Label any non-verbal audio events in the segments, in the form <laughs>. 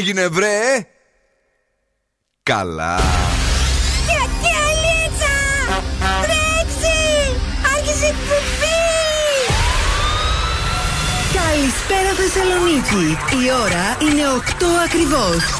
έγινε βρε; Καλά. Γιατί αλίτσα! Τρέξει! Άρχισε εκπομπή! Καλησπέρα Θεσσαλονίκη. Η ώρα είναι 8 ακριβώς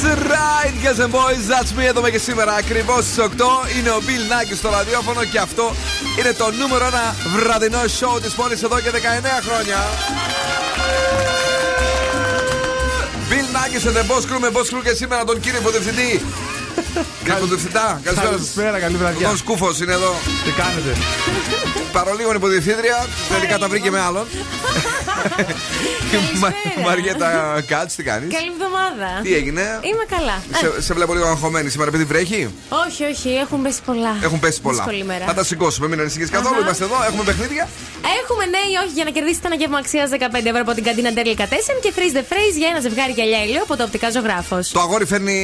That's right, guys and boys. That's me εδώ και σήμερα ακριβώς στις 8. Είναι ο Bill Nackis στο ραδιόφωνο και αυτό είναι το νούμερο ένα βραδινό show της πόλης εδώ και 19 χρόνια. Bill Nackis and the Boss Crew με Boss Crew και σήμερα τον κύριο υποδευθυντή. <laughs> Κύριε υποδευθυντά, καλησπέρα σας. Καλησπέρα, καλή βραδιά. Ο Σκούφος είναι εδώ. Τι κάνετε; Παρολίγο υποδιευθύντρια. Τελικά τα βρήκε με άλλον. <laughs> Μα- Μαριέτα Κάτ, τι κάνεις; Καλή εβδομάδα. Τι έγινε; Είμαι καλά. Σε, σε βλέπω λίγο αγχωμένη σήμερα, επειδή βρέχει; Όχι, όχι, έχουν πέσει πολλά. Έχουν πέσει πολλά. Δύσκολη μέρα. Θα τα σηκώσουμε, μην ανησυχείς καθόλου. Αχα. Είμαστε εδώ, έχουμε παιχνίδια. Έχουμε ναι ή όχι για να κερδίσετε ένα γεύμα αξίας 15 ευρώ από την καντίνα Ντέρλι Κατέσεν και freeze the phrase για ένα ζευγάρι γυαλιά ηλίου από το οπτικά ζωγράφος. Το αγόρι φέρνει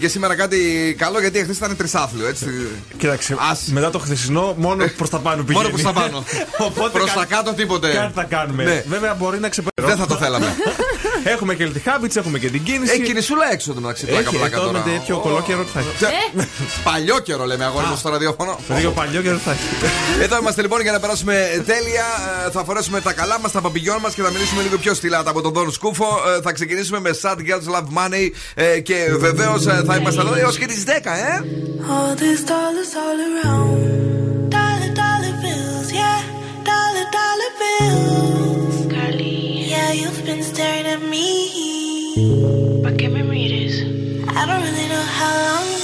και σήμερα κάτι καλό γιατί εχθές ήταν τρισάθλιο, έτσι. Κοίταξε, Ας. μετά το χθεσινό μόνο προς τα πάνω πηγαίνει. Μόνο προς τα πάνω. <laughs> Οπότε Προς κα- τα κάτω τίποτε. Κάτι θα κάνουμε. Ναι. Βέβαια μπορεί να ξεπεράσουμε. Δεν θα το θέλαμε. <laughs> Έχουμε και τη Habits, έχουμε και την κίνηση. Έχει κινησούλα έξω το μεταξύ πλάκα Έχει, πλάκα εδώ με τώρα. τέτοιο κολόκαιρο θα έχει. Ε, <laughs> Παλιό καιρό λέμε αγόρι μου στο ραδιόφωνο. Λίγο παλιό και θα έχει. <laughs> Εδώ είμαστε λοιπόν για να περάσουμε τέλεια. Ε, Θα φορέσουμε τα καλά μας, τα παπηγιόν μας και θα μιλήσουμε λίγο πιο στυλάτα από τον Δόν Σκούφο. Ε, Θα ξεκινήσουμε με Sad Girls Love Money ε, και βεβαίως θα είμαστε εδώ έως και τις 10, ε! All these dollars all around. Dollar, dollar bills, yeah. Dollar, dollar bills. You've been staring at me. ¿Para qué me mires? I don't really know how long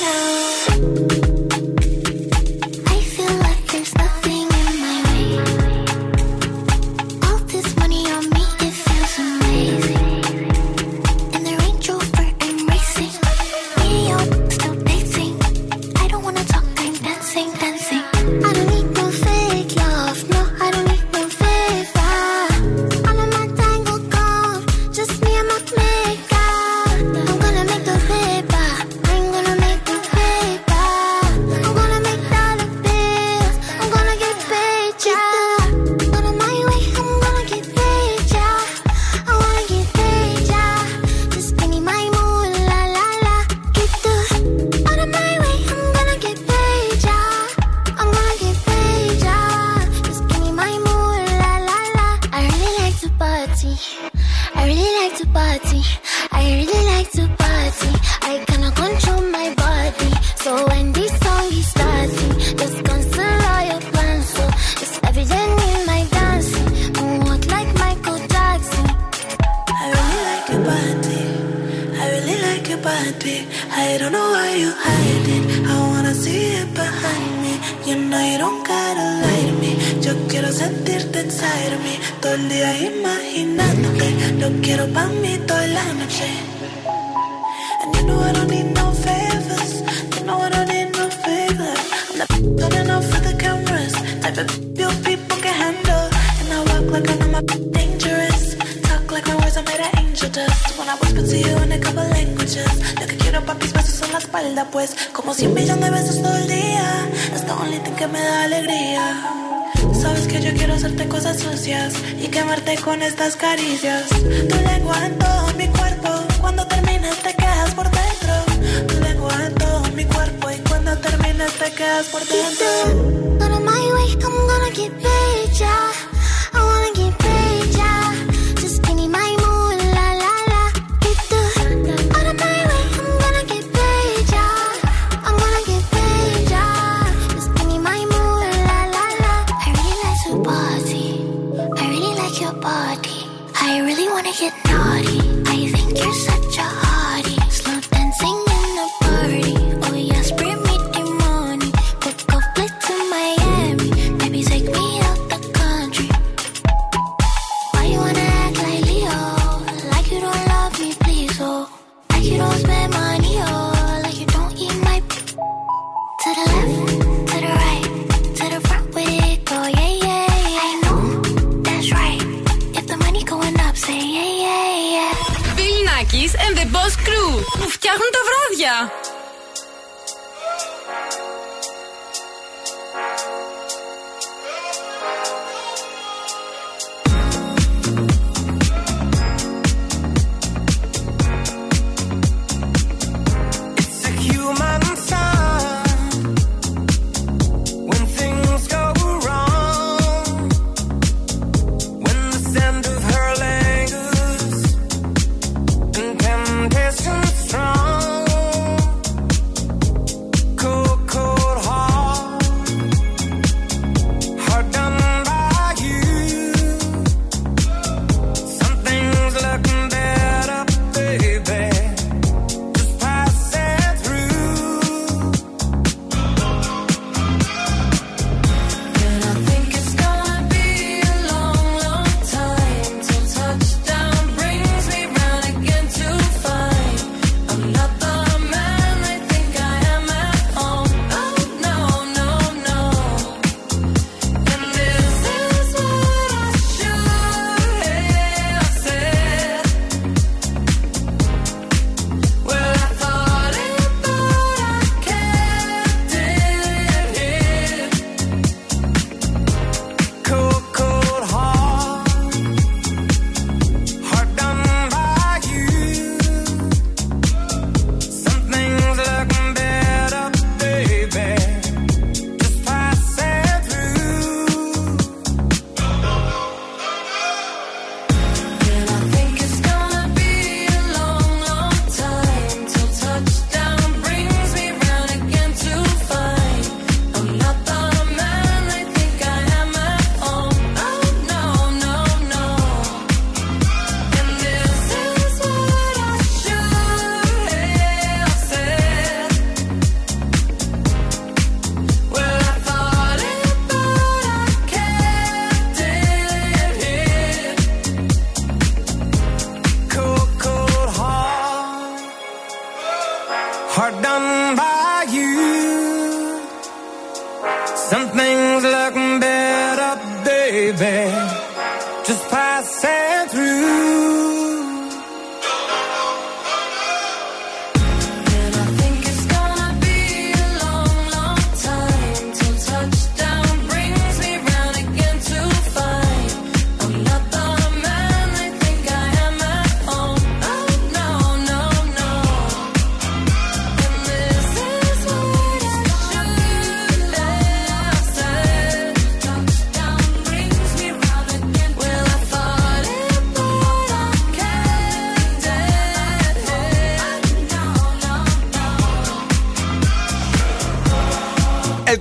your body. I don't know why you hide it. I wanna see it behind me. You know you don't gotta lie to me. Yo quiero sentirte inside of me. Todo el día imaginándote. Lo quiero pa' mí toda la noche. And you know I don't need no favors. You know I don't need no favors. I'm not turning off for the cameras. Type of your people can handle. And I walk like I know my dangerous. Talk like my words are made of angel dust. When I whisper to you in a couple languages. Lo que quiero papis besos en la espalda, pues. Como cien millones de besos todo el día. Es the only thing que me da alegría. Sabes que yo quiero hacerte cosas sucias y quemarte con estas caricias. Tu lengua en todo mi cuerpo, cuando termines te quedas por dentro. Tu lengua en todo mi cuerpo y cuando termines te quedas por dentro. Out of my way, I'm gonna get paid, yeah.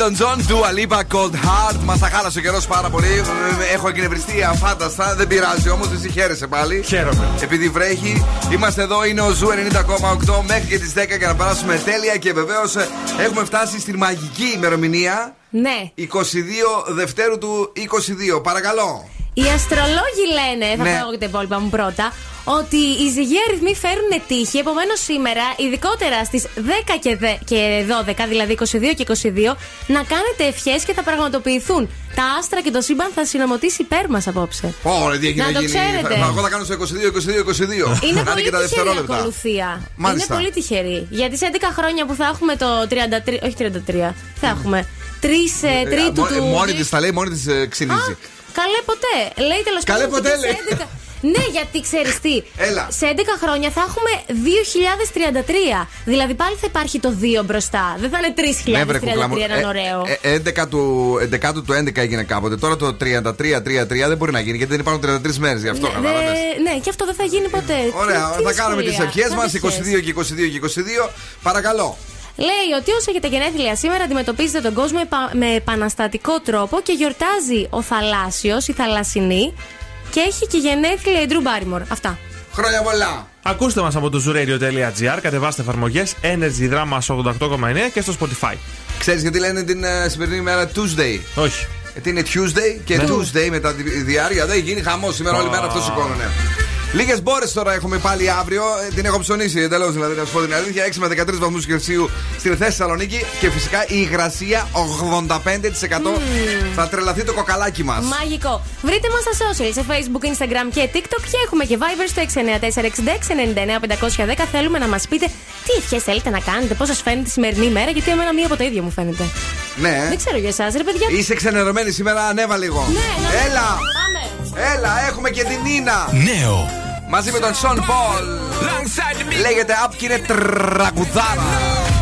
Elton John, Dua Lipa, Cold Heart. Μα τα χάλασε ο καιρός πάρα πολύ. Ε, Έχω εκνευριστεί αφάνταστα. Δεν πειράζει όμως, εσύ χαίρεσαι πάλι. Χαίρομαι. Επειδή βρέχει, είμαστε εδώ, είναι ο Zoo 90,8 μέχρι και τις 10 για να περάσουμε τέλεια και βεβαίως έχουμε φτάσει στη μαγική ημερομηνία Ναι. 22 Δευτέρου του 22. Παρακαλώ. Οι αστρολόγοι λένε, θα Ναι. πω εγώ και τα υπόλοιπα μου πρώτα, ότι οι ζυγοί αριθμοί φέρουν τύχη. Επομένως, σήμερα, ειδικότερα στις 10 και, δε- και 12, δηλαδή 22 και 22, να κάνετε ευχές και θα πραγματοποιηθούν. Τα άστρα και το σύμπαν θα συνομωτήσει υπέρ μας απόψε. Ωραία, τι έχει Να να, το γίνει. ξέρετε. Θα- Εγώ θα κάνω στο 22, 22, 22. Είναι <laughs> Να πολύ και τα τυχερή δευτερόλεπτα. ακολουθία. Μάλιστα. Είναι πολύ τυχερή. Γιατί σε 11 χρόνια που θα έχουμε το 33. Όχι 33. Θα έχουμε 3 Ε, τρίτου μο- του. Μόνη της τα λέει, μόνη της Α, ξυνίζει. καλέ ποτέ. Λέει τέλος Καλέ πάντων. ποτέ, ότι σε λέει. 11 Ναι, γιατί ξέρεις τι. Έλα. Σε 11 χρόνια θα έχουμε 2033. Δηλαδή πάλι θα υπάρχει το 2 μπροστά. Δεν θα είναι 3033 Ναι, βρε, κουκλά μου. να είναι Ε, ωραίο. ε, 11 του 11 του 11 έγινε κάποτε. Τώρα το 33-33 δεν μπορεί να γίνει γιατί δεν υπάρχουν 33 μέρες γι' αυτό. ναι, κατάλαβες. δε- ναι, και αυτό δεν θα γίνει ποτέ. Ωραία, Τι- τι θα κάνουμε τις σχόλια. ευχές μας Κάντε 22 και 22 και 22. Παρακαλώ. Λέει ότι όσοι έχετε γενέθλια σήμερα αντιμετωπίζετε τον κόσμο επα- με επαναστατικό τρόπο και γιορτάζει ο θαλάσσιος, η θαλασσινή και έχει και γενέθλια η Drew Barrymore. Αυτά. Χρόνια πολλά. Ακούστε μας από το zooradio.gr, κατεβάστε εφαρμογές Energy Drama 88,9 και στο Spotify. Ξέρεις γιατί λένε την ε, σημερινή ημέρα Tuesday; Όχι. Γιατί είναι Tuesday και Ναι. Tuesday μετά τη διάρκεια δεν γίνει χαμός σήμερα όλη μέρα αυτό σηκώνουνε. on Λίγες μπόρες τώρα έχουμε πάλι αύριο. Ε, την έχω ψωνίσει εντελώς δηλαδή, να σου πω την αλήθεια. 6 με 13 βαθμούς Κελσίου στη Θεσσαλονίκη και φυσικά η υγρασία 85%. Mm. Θα τρελαθεί το κοκαλάκι μας. Μαγικό. Βρείτε μας στα social, σε facebook, instagram και tiktok και έχουμε και viber στο 694-6699-510. Θέλουμε να μας πείτε τι ευχές θέλετε να κάνετε, πώς σας φαίνεται τη σημερινή μέρα, γιατί εμένα μία από τα ίδια μου φαίνεται. Ναι. Δεν ξέρω για εσάς, ρε παιδιά. Είσαι ξενερωμένη σήμερα, ανέβα λίγο. Ναι, ναι, ναι. Έλα! Πάμε. Έλα, έχουμε και την Νίνα. Νέο μαζί με τον Σον Πολ. Λέγεται Up και είναι τραγουδάρα.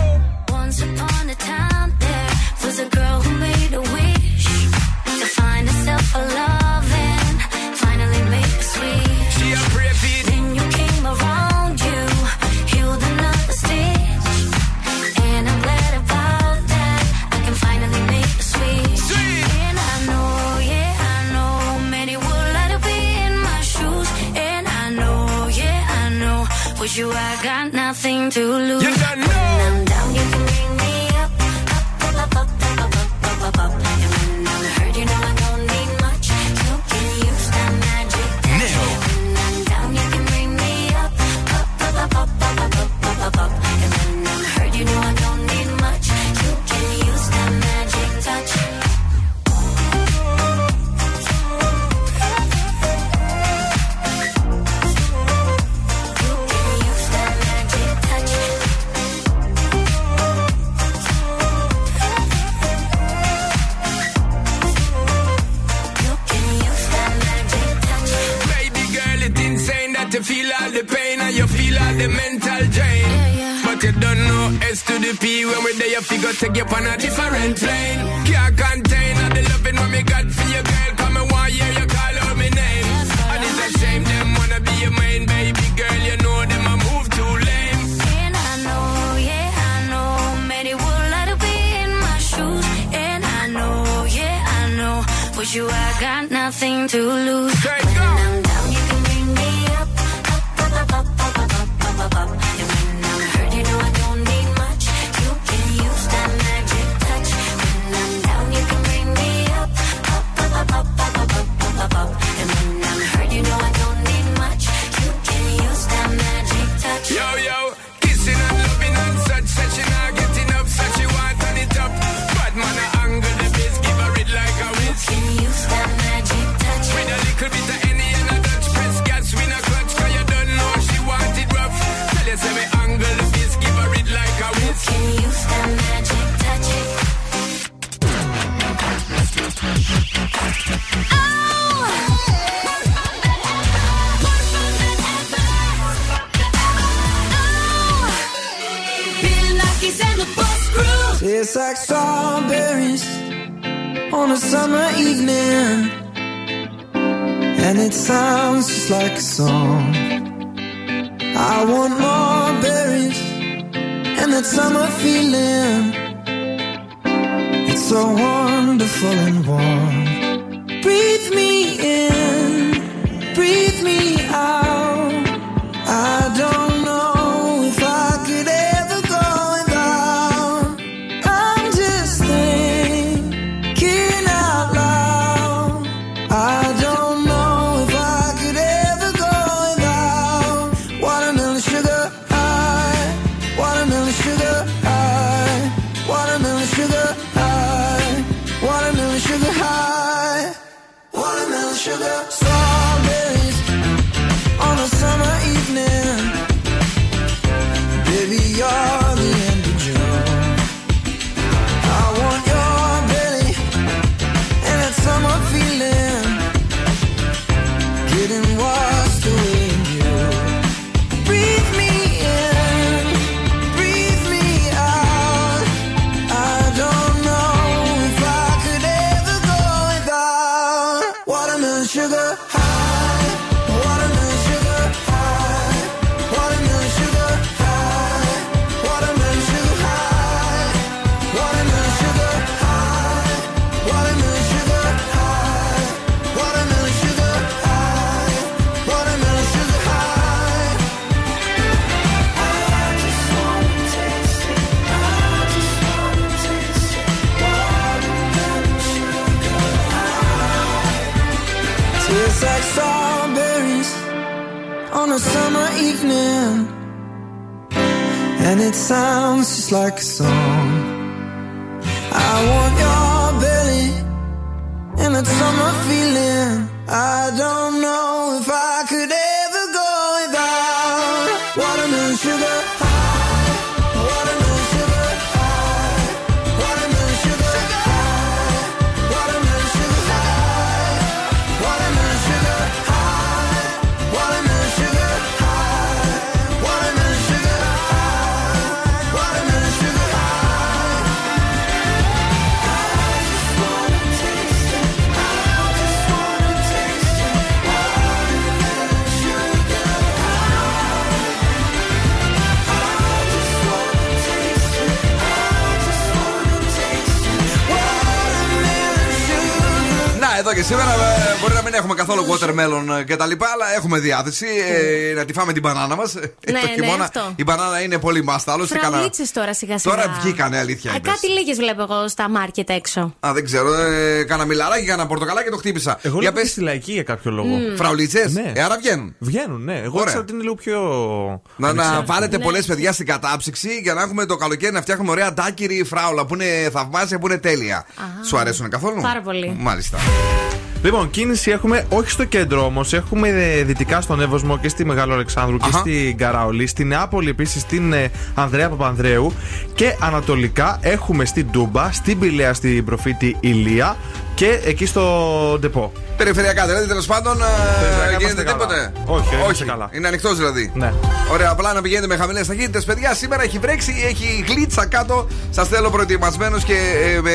didn't want evening, and it sounds just like a song. I want your belly and that summer feeling. I don't know Να, εδώ και σήμερα έχουμε καθόλου watermelon ε, και τα λοιπά, αλλά έχουμε διάθεση ε, να τη φάμε την μπανάνα μας. <laughs> Ναι, το ναι, χειμώνα αυτό. η μπανάνα είναι πολύ μάστα. Άλλωστε, κανα- Φραουλίτσε τώρα σιγά σιγά. Τώρα βγήκανε, αλήθεια Α, είπες. κάτι λίγες βλέπω εγώ στα μάρκετ έξω. Α, δεν ξέρω. Ε, κάνα μιλαράκι, κάνα πορτοκαλάκι και το χτύπησα. Εγώ Για λέω πες, στη λαϊκή για κάποιο λόγο. φραουλίτσες; Ναι. Ε, άρα βγαίνουν. Βγαίνουν, ναι. Εγώ Ωραία. ξέρω ότι είναι λίγο πιο. Να, να ανεξάρτητο. βάλετε Ναι. πολλές παιδιά στην κατάψυξη για να έχουμε το καλοκαίρι να φτιάχνουμε ωραία ντάκυρη φράουλα που είναι θαυμάσια, που είναι τέλεια. Σου αρέσουν καθόλου; Πάρα πολύ. Μάλιστα. Λοιπόν, κίνηση έχουμε όχι στο κέντρο όμως. Έχουμε ε, δυτικά στον Εύωσμο και στη Μεγάλο Αλεξάνδρου και Αχα. στην Καραολή. Στη Νεάπολη επίσης στην ε, Ανδρέα Παπανδρέου. Και ανατολικά έχουμε στην Τούμπα, στην Πηλαία στην προφήτη Ηλία και εκεί στο Ντεπό. Περιφερειακά δηλαδή, τέλος πάντων. ε, Περιφερειακά Γίνεται είμαστε καλά. τίποτε; Όχι, είμαστε καλά. Είναι ανοιχτός δηλαδή. Ναι. Ωραία, απλά να πηγαίνετε με χαμηλές ταχύτητες. Παιδιά, σήμερα έχει βρέξει, έχει γλίτσα κάτω. Σας θέλω προετοιμασμένους και ε, με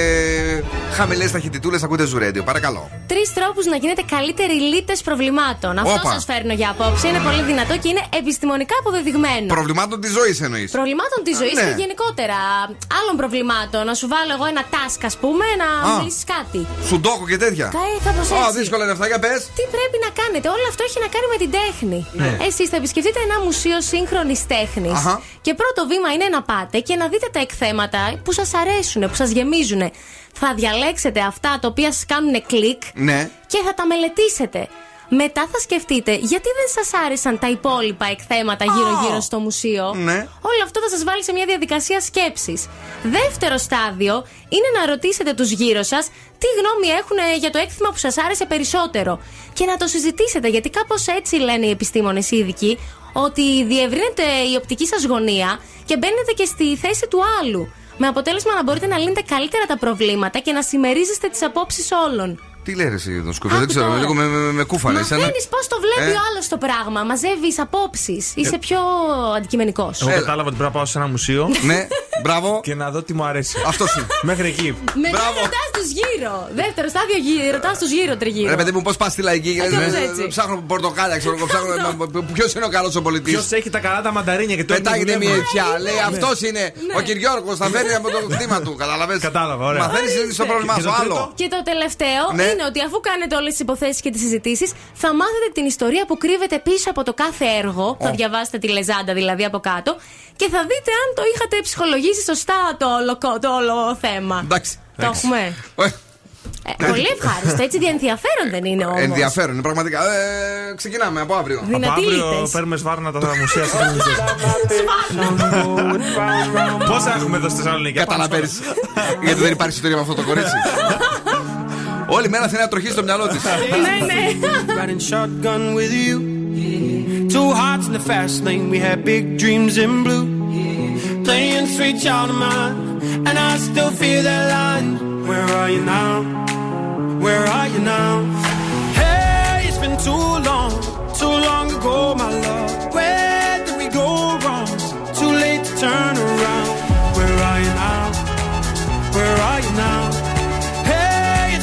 χαμηλές ταχυτητούλε. Ακούτε ζουρέντιο. Παρακαλώ. Τρεις τρόπους να γίνετε καλύτεροι λύτε προβλημάτων. Αυτό Όπα. σας φέρνω για απόψε. Είναι πολύ δυνατό και είναι επιστημονικά αποδεδειγμένο. Προβλημάτων της ζωής εννοείς. Προβλημάτων της ζωής ναι. και γενικότερα άλλων προβλημάτων. Να σου βάλω εγώ ένα task, ας πούμε, να Α. μου λύσει κάτι. Σουντόκο και τέτοια. Κάπω Α, έτσι. δύσκολα είναι αυτά, για πες. Τι πρέπει να κάνετε, όλο αυτό έχει να κάνει με την τέχνη. Ναι. Εσείς θα επισκεφτείτε ένα μουσείο σύγχρονης τέχνης. Αχα. Και πρώτο βήμα είναι να πάτε και να δείτε τα εκθέματα που σας αρέσουν, που σας γεμίζουν. Θα διαλέξετε αυτά τα οποία σας κάνουν κλικ Ναι. και θα τα μελετήσετε. Μετά θα σκεφτείτε γιατί δεν σας άρεσαν τα υπόλοιπα εκθέματα γύρω-γύρω στο μουσείο; Ναι. Όλο αυτό θα σας βάλει σε μια διαδικασία σκέψης. Δεύτερο στάδιο είναι να ρωτήσετε τους γύρω σας τι γνώμη έχουν ε, για το έκθεμα που σας άρεσε περισσότερο. Και να το συζητήσετε, γιατί κάπως έτσι λένε οι επιστήμονες οι ειδικοί, ότι διευρύνεται η οπτική σας γωνία και μπαίνετε και στη θέση του άλλου. Με αποτέλεσμα να μπορείτε να λύνετε καλύτερα τα προβλήματα και να συμμερίζεστε τις απόψεις όλων. Τι λέει ρε εσύ τον σκούφιο, δεν Άκου ξέρω, τώρα. λίγο με, με, με κούφανε. Μαθαίνεις πώς το βλέπει Ε. ο άλλος το πράγμα. Μαζεύεις απόψεις. Είσαι πιο αντικειμενικός. Εγώ Έλα. κατάλαβα ότι πρέπει να πάω σε ένα μουσείο Ναι, μπράβο. και να δω τι μου αρέσει. Αυτό είναι. Μέχρι εκεί. Μετά Μπράβο. ρωτάς τους γύρω. Δεύτερο στάδιο γύρω, ρωτάς τους γύρω τριγύρω. Ρε παιδί μου, πώς πας στη λαϊκή και Ε, λες, κάπως ε, έτσι. ψάχνω πορτοκάλια, ξέρω εγώ. Ποιος είναι ο καλός ο πολιτής. Ποιος έχει τα καλά τα μανταρίνια και το Πετάγεται μια αιτιά. Λέει Ναι. αυτός είναι ο Κυριόρκο, θα φέρει από το <laughs> κτήμα του. Κατάλαβες; Κατάλαβα, ωραία. Μαθαίνεις το πρόβλημά Και σου. το Άλλο. τρίτο; Και το τελευταίο Ναι. Είναι ότι αφού κάνετε όλες τις υποθέσεις και τις συζητήσεις, θα μάθετε την ιστορία που κρύβεται πίσω από το κάθε έργο. Θα διαβάσετε τη λεζάντα δηλαδή από κάτω και θα δείτε αν το είχατε ψυχολογήσει σωστά το όλο, το όλο θέμα. Εντάξει. Το έχουμε; Ε, Ε, πολύ ευχάριστο. Έτσι ενδιαφέρον δεν είναι όμως. Ενδιαφέρον, είναι πραγματικά. Ε, ξεκινάμε από αύριο. Από Δυνατοί αύριο λύτες. παίρνουμε σβάρνα τα μουσεία στην <laughs> Πόσα έχουμε εδώ στη Θεσσαλονίκη. Καταλαβαίνεις. Γιατί δεν υπάρχει ιστορία με αυτό το κορίτσι. <laughs> Όλη μέρα θέλει να τροχίσει το μυαλό τη. ναι, ναι. Riding shotgun with you. Two hearts in the fast lane. We had big dreams in blue. Playing sweet child of mine. And I still feel that line. Where are you now? Where are you now? Hey, it's been too long. Too long ago, my love. Where did we go wrong? Too late to turn around. Where are you now? Where are you now?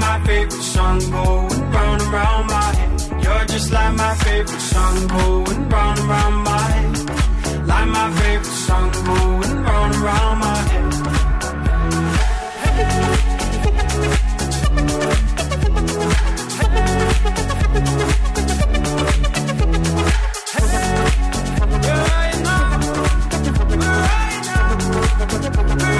my favorite song going round and round my head. You're just like my favorite song going round and round my head. Like my favorite song going round and round my head. Zoo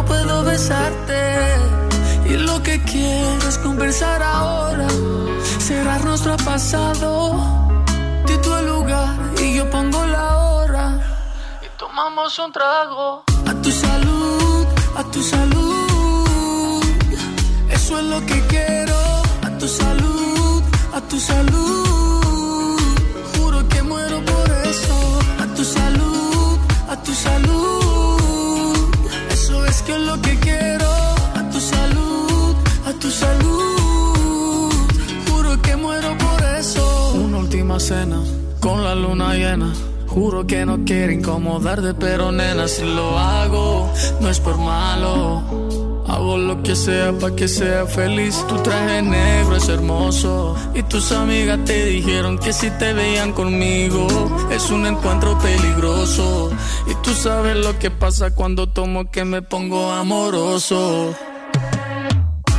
No puedo besarte. Y lo que quiero es conversar ahora, cerrar nuestro pasado. Di el lugar y yo pongo la hora. Y tomamos un trago. A tu salud, a tu salud. Eso es lo que quiero. A tu salud, a tu salud. Juro que muero por eso. A tu salud, a tu salud. Que es lo que quiero. A tu salud, a tu salud. Juro que muero por eso. Una última cena con la luna llena. Juro que no quiero incomodarte, pero nena, si lo hago, no es por malo. Hago lo que sea para que sea feliz. Tu traje negro es hermoso. Y tus amigas te dijeron que si te veían conmigo es un encuentro peligroso. Tú sabes lo que pasa cuando tomo que me pongo amoroso.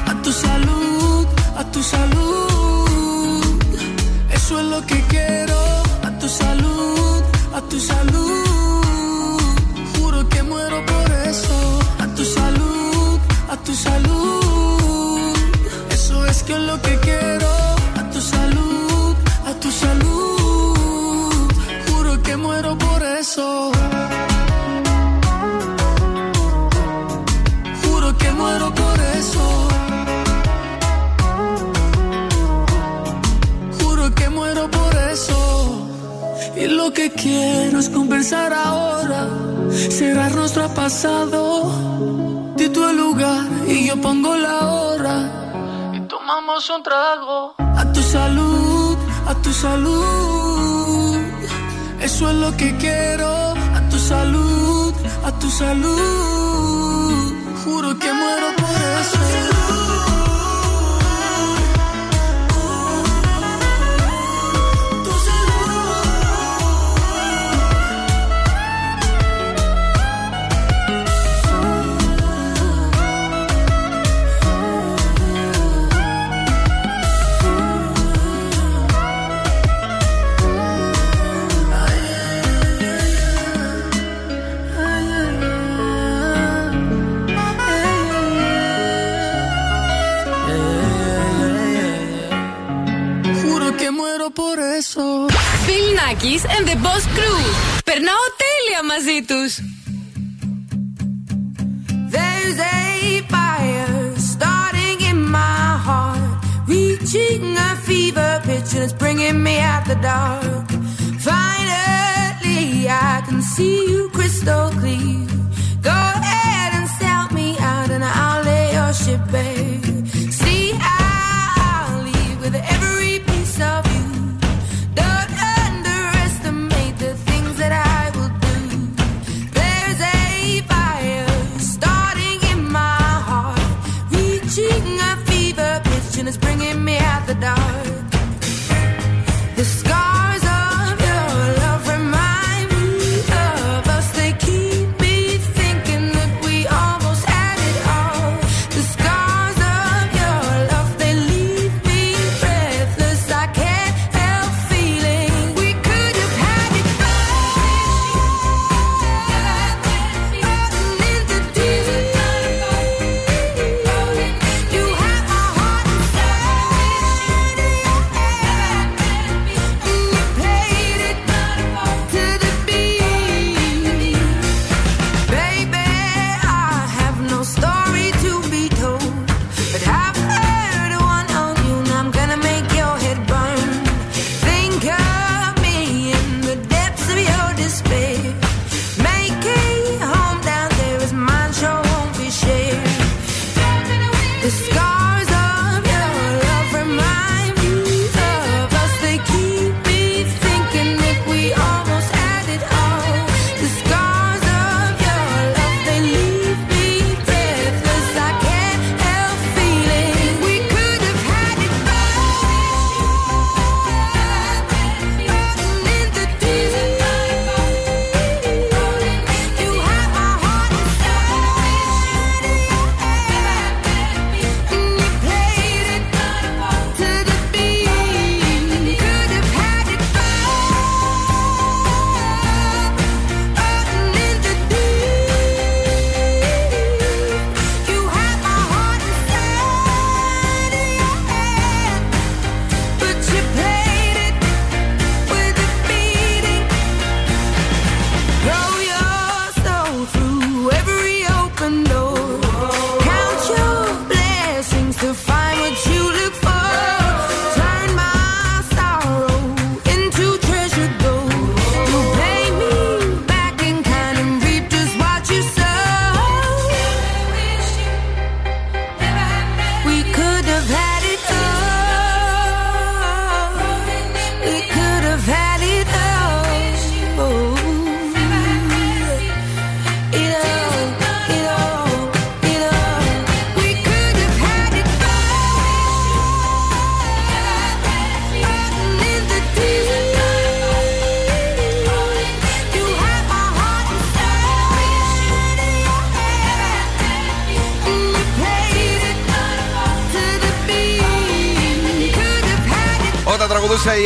A tu salud, a tu salud. Eso es lo que quiero. A tu salud, a tu salud. Juro que muero por eso. A tu salud, a tu salud. Eso es que es lo que quiero. A tu salud, a tu salud. Juro que muero por eso. Lo que quiero es conversar ahora, cerrar nuestro pasado. Tú el lugar y yo pongo la hora. Y tomamos un trago. A tu salud, a tu salud. Eso es lo que quiero. A tu salud, a tu salud. Juro que muero por eso. Bill Nackis and the Boss Crew. Περνάω τέλεια μαζί τους. There's a fire starting in my heart, reaching a fever pitch and it's bringing me out the dark. Finally, I can see you crystal clear.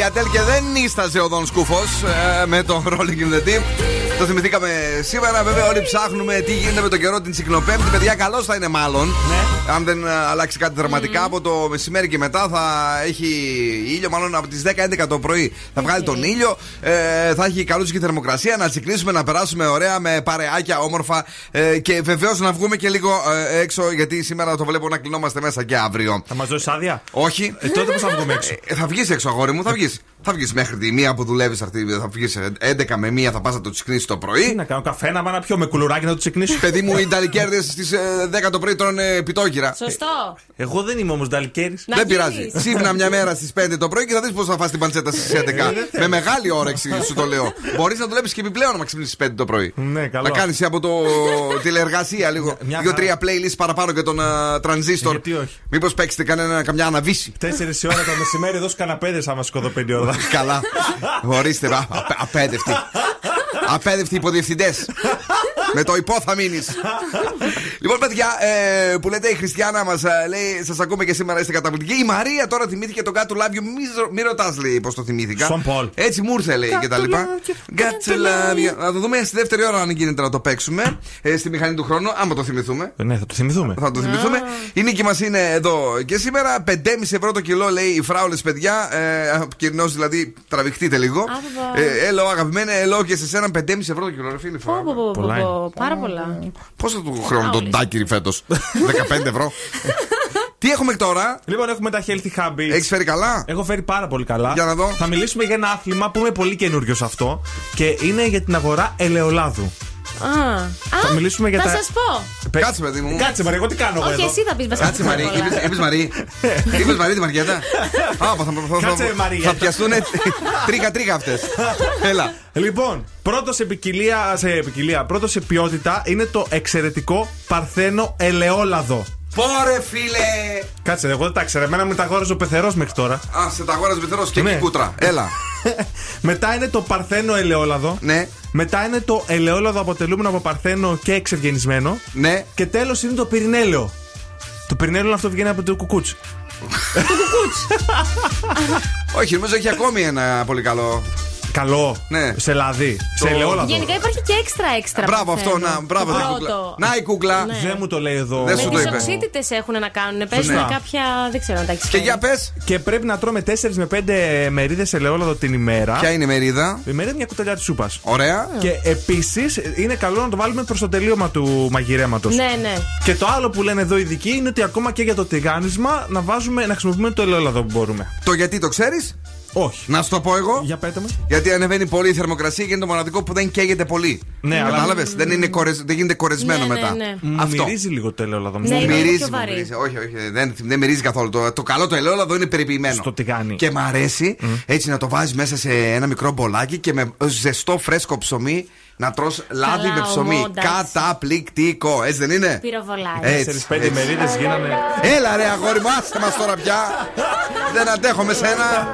Αντέλ και δεν νίσταζε ο Δον Σκούφος με τον Rolling in the Deep. Το θυμηθήκαμε σήμερα. Βέβαια, όλοι ψάχνουμε τι γίνεται με τον καιρό την Τσικλοπέμπτη. Παιδιά, καλό θα είναι μάλλον. Αν δεν ε, αλλάξει κάτι δραματικά. Από το μεσημέρι και μετά θα έχει ήλιο. Μάλλον από τις 10-11 το πρωί θα βγάλει τον ήλιο. Ε, θα έχει καλούς και θερμοκρασία. Να τσικλίσουμε, να περάσουμε ωραία με παρεάκια όμορφα. Ε, και βεβαίως να βγούμε και λίγο ε, έξω. Γιατί σήμερα το βλέπω να κλεινόμαστε μέσα και αύριο. Θα μας δώσεις άδεια; Όχι. Ε, τότε πώς θα βγούμε έξω; Ε, θα βγεις έξω, αγόρι μου, θα βγεις. Θα βγεις μέχρι τη μία που δουλεύεις αυτή. Θα βγεις 11 με μία, θα πας να το τσικνίσει το Τι πρωί. να κάνω, καφέ να πάω να πιω με κουλουράκι να το τσεκνήσω. Παιδί μου, οι Ιταλικέρδε στις 10 το πρωί τρώνε πιτόκυρα. Σωστό. Εγώ δεν είμαι όμως νταλικέρης. Να Δεν γίνεις. πειράζει. Ξύπνα μια μέρα στις 5 το πρωί και θα δεις πώς θα φας την παντσέτα στις 11. Με μεγάλη όρεξη σου το λέω. Μπορείς να δουλεύει και επιπλέον να ξυπνήσει 5 το πρωί. Ναι, καλό. Να κάνεις από το τηλεεργασία λίγο. Μια Δύο-τρία playlist παραπάνω για τον uh, τρανζίστορ. Γιατί όχι. Μήπως παίξετε κανένα, καμιά αναβίση. Τέσσερις η ώρα το μεσημέρι εδώ στου καναπέδες άμα σκοτώ πέντε ώρα. Καλά. Ορίστε, α, απ- απέδευτοι. Απέδευτοι υποδιευθυντές. Με το υπό θα μείνεις. λοιπόν, παιδιά, ε, που λέτε η Χριστιανά μας, λέει, σας ακούμε και σήμερα είστε καταπληκτικοί. Η Μαρία τώρα θυμήθηκε τον Got to Love You. Μη, μη ρωτάς, λέει, πώς το θυμήθηκα. Σον Πολ. Έτσι μου ήρθε, λέει, και τα λοιπά. Got to Love You. Να το δούμε στη δεύτερη ώρα, αν γίνεται να το παίξουμε. Ε, στη μηχανή του χρόνου, άμα το θυμηθούμε. Ναι, θα το θυμηθούμε. Θα το θυμηθούμε. Η νίκη μας είναι εδώ και σήμερα. 5,5 ευρώ το κιλό, λέει οι φράουλες παιδιά. Ε, Κυρινός δηλαδή, τραβηχτείτε λίγο. Α, Ε, Έλο, αγαπημένα, έλο και σε σένα 5,5 ευρώ το κιλό, ρε φίλε. Πω, πω, πω, πω, Πολλά πω, Πάρα πολλά. Πώς θα του χρεώνω τον Φράουλες. τάκυρη φέτος, 15 ευρώ. Τι έχουμε τώρα, Λοιπόν, έχουμε τα healthy habits. έχεις φέρει καλά; Έχω φέρει πάρα πολύ καλά. Για να δω. Θα μιλήσουμε για ένα άθλημα που είμαι πολύ καινούριο σε αυτό και είναι για την αγορά ελαιολάδου. Α, Θα Α, μιλήσουμε για θα τα- σας πω. Πε- Κάτσε, παιδί μου. Κάτσε, Μαρία, εγώ τι κάνω εγώ Όχι, εδώ; εσύ θα πεις βασικά. Κάτσε Μαρή, είπε Μαρή. Είπες Μαρή <laughs> τη Μαριέτα. Α, θα- θα- θα- Κάτσε, θα- Μαριέτα. Θα πιαστούν τρίκα-τρίκα αυτές. Έλα. Λοιπόν, πρώτος σε ποικιλία, σε ποικιλία, πρώτος σε ποιότητα είναι το εξαιρετικό παρθένο ελαιόλαδο. Πόρε, φίλε. Κάτσε, εγώ δεν τα ήξερα. Εμένα με τα αγόραζε ο πεθερός μέχρι τώρα. Α, σε τα αγόραζε πεθερός και Ναι. εκεί κούτρα. Έλα. <laughs> Μετά είναι το παρθένο ελαιόλαδο. Ναι, Μετά είναι το ελαιόλαδο αποτελούμενο από παρθένο και εξευγενισμένο. ναι. Και τέλος είναι το πυρηνέλαιο. Το πυρηνέλαιο αυτό βγαίνει από το κουκούτσι. <laughs> <laughs> Όχι, νομίζω έχει ακόμη ένα πολύ καλό. Καλό. Ναι. Σε λαδί. Το- Σε ελαιόλαδο. Γενικά υπάρχει και έξτρα έξτρα. Μπράβο παρθένο. αυτό, να, μπράβο την κούκλα. Πρώτο. Να η κούκλα. Ναι. Δεν μου το λέει εδώ. Δεν Με σου το τι είπε. οξύτητες έχουν να κάνουν. Παίζουν Σωστά. κάποια. Δεν ξέρω αν τα έχεις Και φέρει. για πες, Και πρέπει να τρώμε 4 με 5 μερίδες ελαιόλαδο την ημέρα. ποια είναι η μερίδα; Η μερίδα μια κουταλιά της σούπας. Ωραία. Και επίσης είναι καλό να το βάλουμε προς το τελείωμα του μαγειρέματος. Ναι, ναι. Και το άλλο που λένε εδώ οι ειδικοί είναι ότι ακόμα και για το τηγάνισμα να, βάζουμε, να χρησιμοποιούμε το ελαιόλαδο που μπορούμε. Το γιατί το ξέρεις; Όχι. Να σου το πω εγώ. Για πέτε με. Γιατί ανεβαίνει πολύ η θερμοκρασία και είναι το μοναδικό που δεν καίγεται πολύ. Ναι, αλλά- Κατάλαβες; Δεν, είναι κορεσ- δεν γίνεται κορεσμένο Ναι, ναι, μετά. ναι. Μου Αυτό. μυρίζει λίγο το ελαιόλαδο. Ναι, μου. είναι Μυρίζει, πιο μου βαρύ. μυρίζει. Όχι, όχι, δεν, δεν μυρίζει καθόλου. Το, το καλό το ελαιόλαδο είναι περιποιημένο. Στο τηγάνι. Και μ' αρέσει έτσι να το βάζεις μέσα σε ένα μικρό μπολάκι και με ζεστό φρέσκο ψωμί να τρως λάδι Καλά, με ψωμί. ομό, εντάξει. Καταπληκτικό. Έτσι δεν είναι; Πυροβολάει. Έτσι, 4-5 έτσι. μερίδες γίνανε. Έλα ρε αγόρι μου, άστε μας τώρα πια. δεν αντέχω με σένα.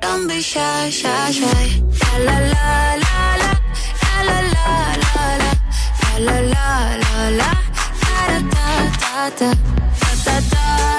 Don't be shy, shy, shy. La la la la la. La la la la la. La la la la da da da da da. Da da da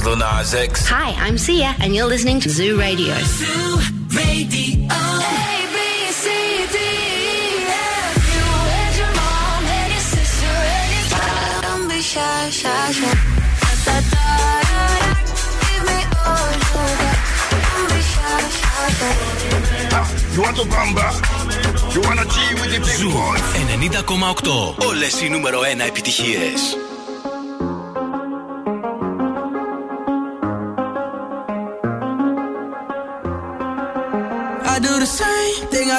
is Lil Nas X. Hi, I'm Sia, and you're listening to Zoo Radio. Don't be shy, shy, shy. Da, da, da, da, da. Give me all you got. Don't be shy, shy, shy. You want to bamba? You wanna G with the big Ζου boys? 90,8. Όλες οι νούμερο 1 επιτυχίες.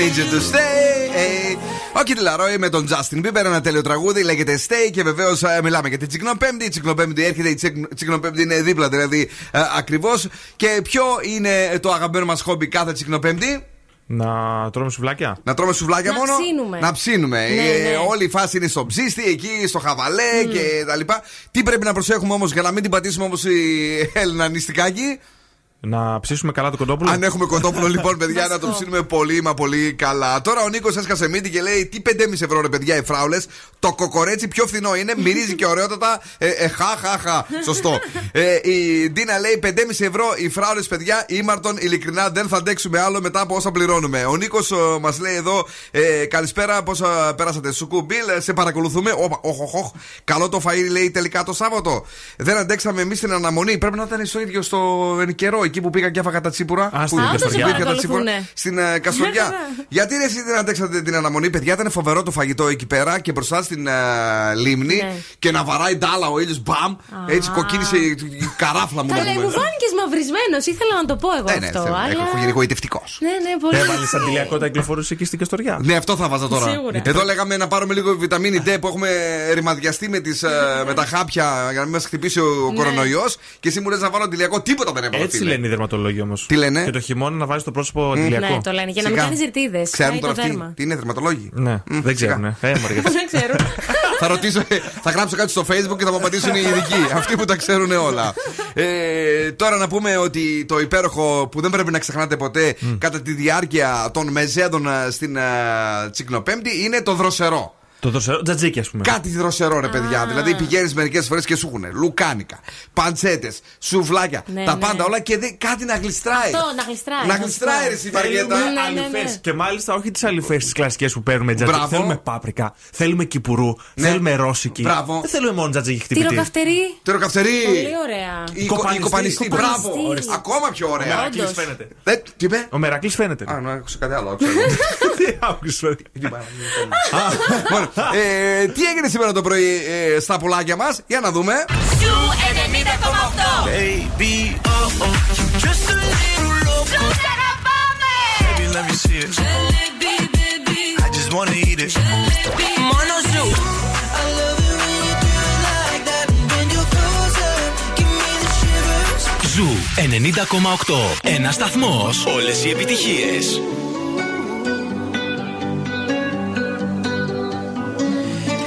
Hey. Ο Kid Laroi με τον Justin Bieber, ένα τέλειο τραγούδι, λέγεται Stay και βεβαίως μιλάμε για την Τσικνοπέμπτη. Η Τσικνοπέμπτη έρχεται, η Τσικ- Τσικνοπέμπτη είναι δίπλα δηλαδή ακριβώς. Και ποιο είναι το αγαπημένο μας χόμπι κάθε Τσικνοπέμπτη. Να τρώμε σουβλάκια. Να τρώμε σουβλάκια Να μόνο; ψήνουμε. Να ψήνουμε. Ναι, Ε, ναι. όλη η φάση είναι στο ψήστη, εκεί στο χαβαλέ και τα λοιπά. Τι πρέπει να προσέχουμε όμως για να μην την πατήσουμε όπως η Έλληνα νηστικάκι. Να ψήσουμε καλά το κοντόπουλο; Αν έχουμε κοτόπουλο, <laughs> λοιπόν, παιδιά, να το Βασικό. ψήνουμε πολύ μα πολύ καλά. Τώρα ο Νίκος έσκασε μύτη και λέει: Τι 5,5 ευρώ, ρε παιδιά, οι φράουλες. Το κοκορέτσι πιο φθηνό είναι, μυρίζει και ωραιότατα. Ε, ε, χα, χα, χα. Σωστό. Ε, η Ντίνα λέει: 5,5 ευρώ οι φράουλες, παιδιά. Ήμαρτον, ειλικρινά δεν θα αντέξουμε άλλο μετά από όσα πληρώνουμε. Ο Νίκος μας λέει εδώ: ε, Καλησπέρα, πόσα πέρασατε. Σουκού Μπιλ, ε, σε παρακολουθούμε. Όπα, οχ, οχ, οχ. Καλό το φαΐ λέει τελικά το Σάββατο. Δεν αντέξαμε εμείς την αναμονή. Πρέπει να ήταν στο ίδιο στο εν καιρό, εκεί που πήγα και έφαγα τα τσίπουρα. Α, Που- στην που Καστοριά. πήγα τα τσίπουρα παρακολουθούνε. στην ε, Καστοριά. <laughs> Γιατί ρε, εσεί δεν αντέξατε την αναμονή, παιδιά, ήταν φοβερό το φαγητό εκεί πέρα και μπροστά στην ε, λίμνη Ναι. και να βαράει ντάλα ο ήλιος, μπαμ, έτσι κοκκίνησε η η καράφλα μου. να Καλά, πούμε. μου φάνηκε μαυρισμένος. Ήθελα να το πω εγώ Ναι, ναι, αυτό. θέλω, αλλά... έχω γίνει εγωιτευτικός. Ναι, ναι, πολύ. Έβαλε αντιλιακό τα κυκλοφορούσε εκεί στην Καστοριά. Ναι, αυτό θα βάζα τώρα. Σίγουρα. Εδώ λέγαμε να πάρουμε λίγο βιταμίνη D που έχουμε ρημαδιαστεί με, τις, ε, με τα χάπια για να μην μας χτυπήσει ο κορονοϊός. Και εσύ μου λες να βάλω αντιλιακό, τίποτα δεν έβαλα. Έτσι φίλε. Λένε οι δερματολόγοι όμως. Τι λένε; Και το χειμώνα να βάζεις το πρόσωπο αντιλιακό. Ναι, το λένε. Για να μην Σιγά. κάνεις ρητίδε. Ξέρουν τώρα το αυτοί. δέρμα. Τι είναι, θερματολόγοι. Ναι, Μμ, δεν σιγά. <laughs> ξέρουν. Ε, Μαριέτα. Δεν ξέρω. θα ρωτήσω, θα γράψω κάτι στο facebook και θα μου απαντήσουν οι ειδικοί. Αυτοί που τα ξέρουν όλα. Ε, τώρα να πούμε ότι το υπέροχο που δεν πρέπει να ξεχνάτε ποτέ κατά τη διάρκεια των μεζέδων ε, στην ε, Τσικνοπέμπτη είναι το δροσερό. Το δροσερό τζατζίκι, ας πούμε. Κάτι δροσερό, ρε παιδιά. Δηλαδή πηγαίνεις μερικές φορές και σου έχουν λουκάνικα, παντσέτες, σουβλάκια, Ναι, τα ναι. πάντα όλα και δεν- κάτι να γλιστράει. Αυτό, να γλιστράει. Να σωστό. γλιστράει, ρε, εσύ, Μαριέτα. Ναι, ναι, ναι, αλυφές. ναι. Και μάλιστα όχι τις αλυφέ τις κλασικές που παίρνουμε τζατζίκι. Μπράβο. Θέλουμε πάπρικα, θέλουμε κυπουρού, Ναι. θέλουμε ρώσικη. Μπράβο. Δεν θέλουμε μόνο τζατζίκι χτυπητή. Τυροκαυτερή. Τεροκαυτερή. Πολύ ωραία. Η, Κοπανιστή. η κοπανιστή, μπράβο. Κοπανιστή. Ακόμα πιο Ο ωραία. Μερακλής Όντως. φαίνεται. Ε, τι είπε; Ο Μερακλής φαίνεται. Α, να άκουσα κάτι άλλο. ξέρω. <laughs> Τι άκουσες, <laughs> φαίνεται. Λοιπόν, ε, τι έγινε σήμερα το πρωί ε, στα πουλάκια μας, Για να δούμε, Ζου ZU 90,8. Ένας σταθμός, Όλες οι επιτυχίες.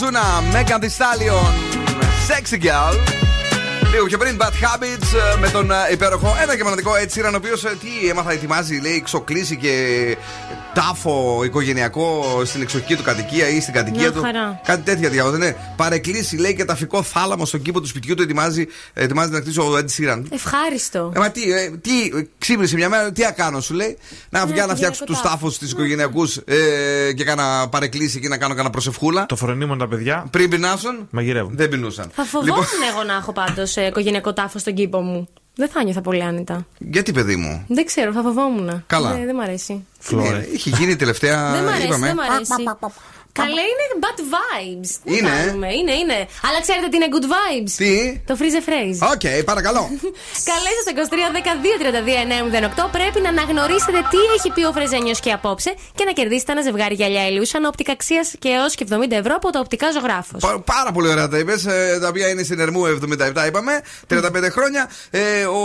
Οσούνα, Μέγαν Διστάλιον, Sexy Girl. Λίγο και πριν, Bad Habits ε, με τον ε, υπέροχο ένα και μοναδικό Ed Sheeran, ο οποίος ε, τι έμαθα, ετοιμάζει, λέει, ξοκλήσει και τάφο οικογενειακό στην εξοχική του κατοικία ή στην κατοικία του. Κάτι τέτοια διάβαζα. Ναι. Παρεκκλήσει λέει και ταφικό θάλαμο στον κήπο του σπιτιού του ετοιμάζει, ετοιμάζει να κτίσει ο Ed Sheeran. Ευχάριστο. Ε, μα τι, ε, τι ξύπνησε μια μέρα, τι να κάνω, σου λέει. Να ναι, βγάλω να φτιάξω τους τάφους της ναι. οικογενειακούς ε, και κάνα παρεκκλήσει και να κάνω κανένα προσευχούλα. Το φρονίμουν τα παιδιά. Πριν πεινάσουν. Μαγειρεύουν. Δεν πεινούσαν. Θα φοβόμουν λοιπόν... εγώ να έχω πάντως ε, οικογενειακό τάφο στον κήπο μου. Δεν θα νιώθα πολύ άνετα. Γιατί, παιδί μου; Δεν ξέρω, θα φοβόμουν. Καλά. Δεν, δεν μ' αρέσει. Ναι, Φλόρε. Είχε γίνει τελευταία. δεν μ' αρέσει. Δεν μ αρέσει. Καλέ είναι bad vibes. Τι Είναι, να ε; κάνουμε, Είναι, είναι. Αλλά ξέρετε τι είναι good vibes; Τι; Το freeze phrase. OK, παρακαλώ. Καλέστε στο 23 12 32 908. Πρέπει να αναγνωρίσετε τι έχει πει ο Freezένιος και απόψε και να κερδίσετε ένα ζευγάρι γυαλιά ηλίου σαν οπτικά αξίας και έως και 70 ευρώ από τα Οπτικά Ζωγράφος. Πα- Πάρα πολύ ωραία τα είπες. Τα οποία είναι στην Ερμού 77, είπαμε. 35 χρόνια. Ε, ο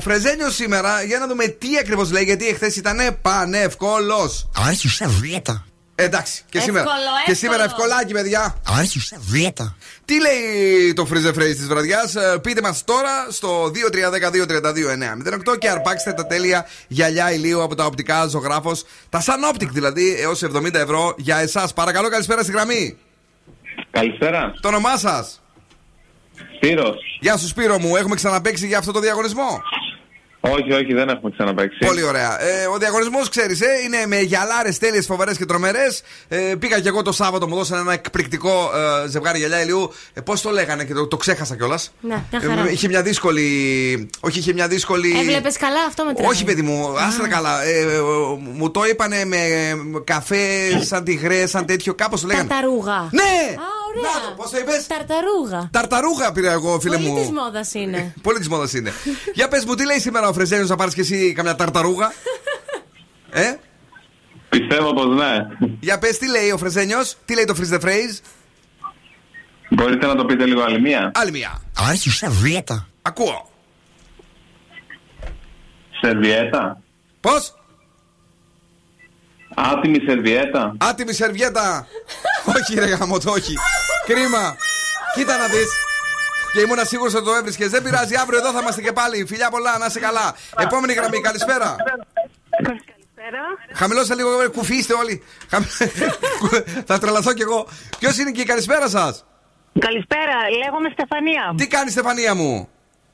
Φρεζένιος σήμερα, για να δούμε τι ακριβώς λέει, γιατί εχθές ήταν πανεύκολος. Άρχισε βίαιτα. Εντάξει, και σήμερα. Εύκολο, Και εύκολο. σήμερα ευκολάκι, παιδιά. Άρχισε βίαιτα. Τι λέει το freeze the phrase της βραδιάς, πείτε μας τώρα στο 2310-232-908 και αρπάξτε τα τέλεια γυαλιά ηλίου από τα οπτικά ζωγράφος. Τα Sunoptic δηλαδή, έως 70 ευρώ για εσάς. Παρακαλώ, καλησπέρα στη γραμμή. Καλησπέρα. Το όνομά σας; Σπύρος. Γεια σου, Σπύρο μου. Έχουμε ξαναπέξει για αυτό το διαγωνισμό; Όχι, όχι, δεν έχουμε ξαναπέξει. Πολύ ωραία. Ε, ο διαγωνισμός, ξέρεις, ε, είναι με γυαλάρες τέλειες, φοβερές και τρομερές. Ε, πήγα και εγώ το Σάββατο, μου δώσανε ένα εκπληκτικό ε, ζευγάρι γυαλιά ηλίου. Ε, Πώς το λέγανε και το, το ξέχασα κιόλας. Ναι, μια χαρά. Ε, είχε μια δύσκολη. Όχι, είχε μια δύσκολη. Έβλεπες καλά αυτό μετράει. Όχι, παιδί μου, άστρα καλά. Ε, ε, μου το είπανε με καφέ, σαν τυγρέ, σαν τέτοιο. Κάπως το λέγανε. Ταρταρούγα. Ναι! Α, ωραία. Πώς το είπες; Ταρταρούγα. Ταρταρούγα πήρα εγώ, φίλε Πολύ μου. της μόδας είναι. Πολύ της μόδας είναι. <laughs> Για πες μου, τι λέει σήμερα ο Φρεζένιο να πάρεις και εσύ καμιά ταρταρούγα; ε; Πιστεύω πως ναι. Για πες, τι λέει ο Φρεζένιος, τι λέει το freeze the phrase; Μπορείτε να το πείτε λίγο άλλη μία. Άλλη μία. Άρχισε βίαιτα. Ακούω. Σερβιέτα. Πώς; Άτιμη σερβιέτα. Άτιμη σερβιέτα. όχι, ρε γάμο, το όχι. Κρίμα. Κοίτα να δεις. Και ήμουν σίγουρος ότι το έβρισκες. Δεν πειράζει, αύριο εδώ θα είμαστε και πάλι. Φιλιά πολλά, να είσαι καλά. Επόμενη γραμμή, καλησπέρα. Χαμηλώσα λίγο, ε, κουφίστε όλοι. Χαμη- θα τρελαθώ κι εγώ. Ποιος είναι εκεί, καλησπέρα σας. Καλησπέρα, λέγομαι Στεφανία. Τι κάνεις, Στεφανία μου;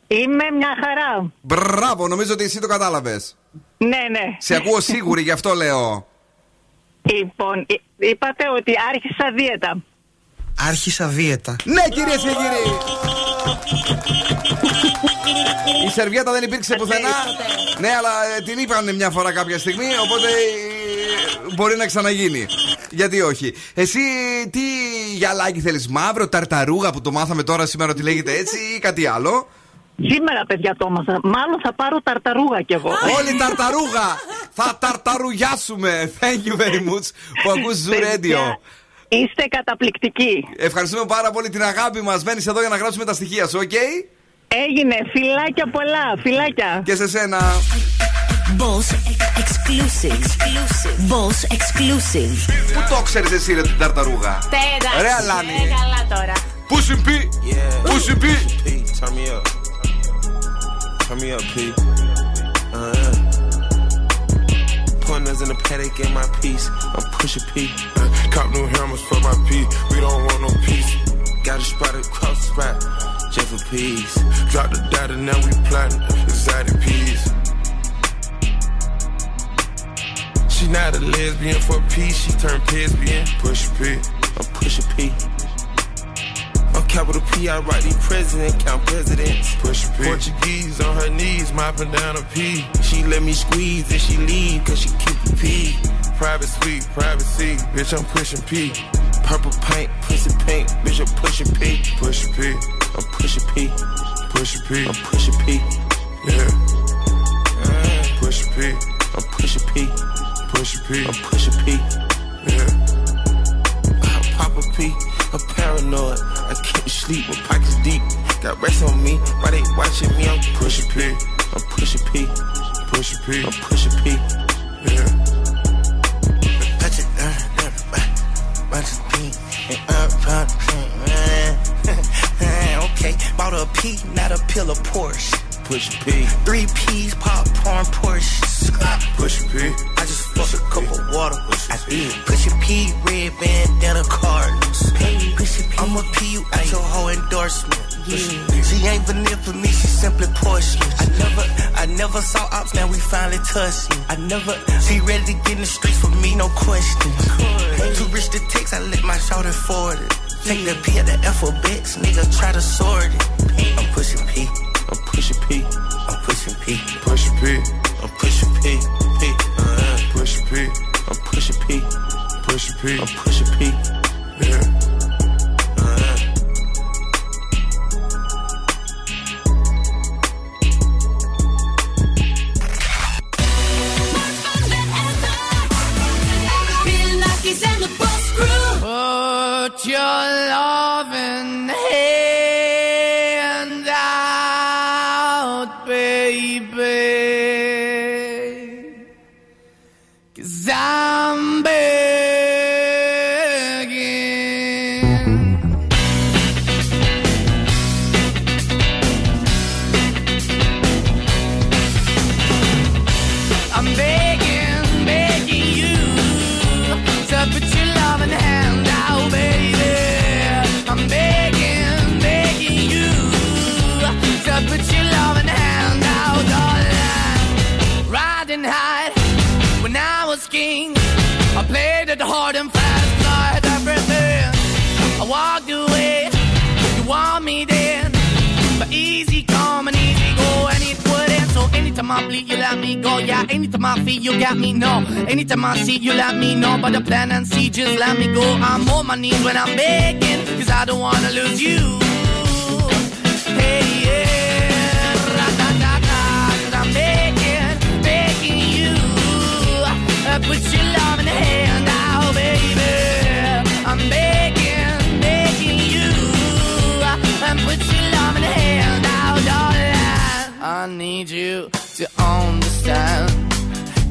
Είμαι μια χαρά. Μπράβο, νομίζω ότι εσύ το κατάλαβες. Ναι, ναι. Σε ακούω σίγουρη, γι' αυτό λέω. Λοιπόν, εί- είπατε ότι άρχισα δίαιτα. Άρχισα βίαιτα. Ναι, κυρίε και κύριοι. Η Σερβιέτα δεν υπήρξε πουθενά. Ναι, αλλά ε, την είπαν μια φορά κάποια στιγμή, οπότε ε, μπορεί να ξαναγίνει. Γιατί όχι. Εσύ τι γυαλάκι θέλεις, μαύρο, ταρταρούγα που το μάθαμε τώρα σήμερα ότι λέγεται έτσι ή κάτι άλλο; Σήμερα, παιδιά, το έμαθα. Μάλλον θα πάρω ταρταρούγα κι εγώ. Όλοι ταρταρούγα! θα ταρταρουγιάσουμε! Thank you very much που ακούς Zoo Radio. Είστε καταπληκτικοί. Ευχαριστούμε πάρα πολύ την αγάπη μας. Μένεις εδώ για να γράψουμε τα στοιχεία σου, οκ; Έγινε. Φιλάκια πολλά. Φιλάκια. Και σε σένα. Boss exclusive. exclusive. Boss exclusive. Πού το ξέρεις εσύ ρε την ταρταρούγα; Τέντα. Ρε Αλάνη. Ε, καλά τώρα. Πού σου πει; Πού σου πει; Turn me up. Turn me up, P. Uh, Pointers in the paddock in my piece. I'm pushing P. Uh, cop new hammers for my P. We don't want no peace. Got a spot across the spot. Just for peace. Drop the data, now we plotting. Exotic peas. She not a lesbian for peace. She turned lesbian. Push P. I'm pushing P. Capital P, I write these president, count presidents. Push P. Portuguese on her knees, mopping down a P. She let me squeeze and she leave, cause she keep a P. Private suite, privacy, bitch, I'm pushing P. Purple paint, pussy pink, bitch, I'm pushing P. Pushing P. I'm pushing P. Pushing P. I'm pushing P. Yeah. Uh, pushing P. I'm pushing P. Pushing P. I'm pushing P. Yeah. Pop a P. I'm paranoid. I can't sleep with pockets deep. Got rest on me. Why they watching me? I'm pushing P. I'm pushing P. Pushing P. I'm pushing P. Yeah. It, uh, uh, uh, bunch of pink and uh, uh, uh, okay, bought a P, not a pill of Porsche. Push P. Three P's, popcorn, Porsche. Push P. I just fucked a cup of water. I did. Push a P, red bandana Cardinals. Push a P. I'ma P you out your whole endorsement. Yeah. She ain't vanilla for me, she simply portion. I never, I never saw ops, now we finally touching. I never, she ready to get in the streets for me, no question. Too rich to text, I let my shoulder forward it. Take the P at the alphabets, nigga try to sort it. I'm pushing P. I'm pushing P. I'm pushing P. Pushing P. I'm pushing P. P. Uh, pushing P. I'm pushing P. Pushing P. P. I'm Pusha P. your love. Anytime I feel, you got me. No, anytime I see, you let me know. But the plan and see, just let me go. I'm on my knees when I'm begging, cause I don't wanna lose you. Hey, yeah, ra-da-da-da, cause I'm begging, begging you. Uh, put your love in the hand out, baby. I'm begging, begging you. Uh, and put your love in the hand out, darling. I need you to understand.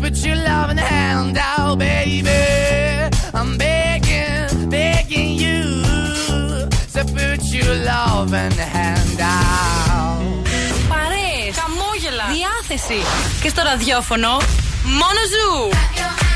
put your loving hand out, baby. I'm begging, begging you. To put your hand out, διάθεση. Και στο ραδιόφωνο, μόνο ζου.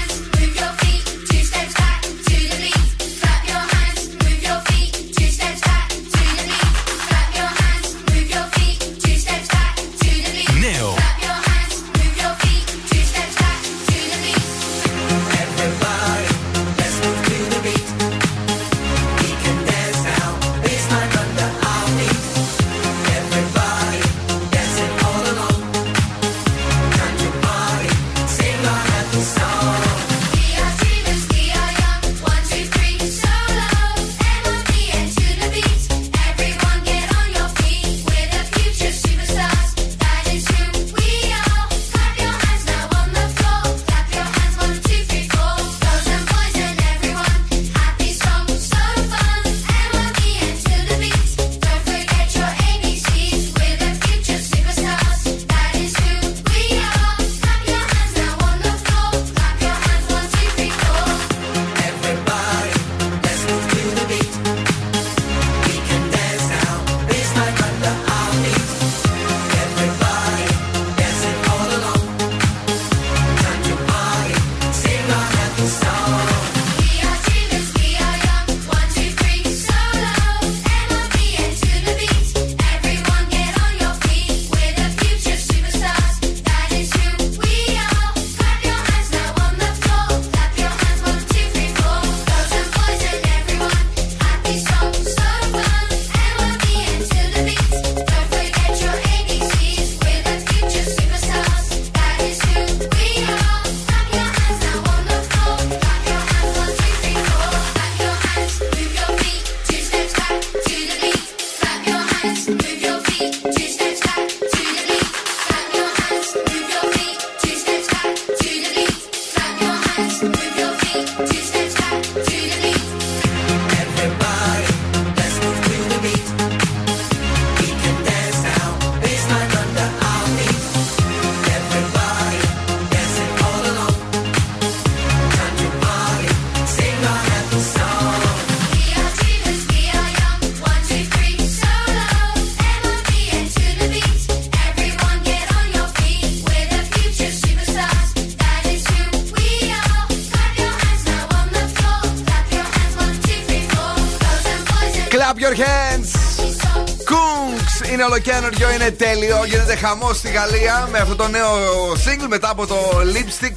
Τέλειο. Γίνεται χαμός στη Γαλλία με αυτό το νέο single μετά από το lipstick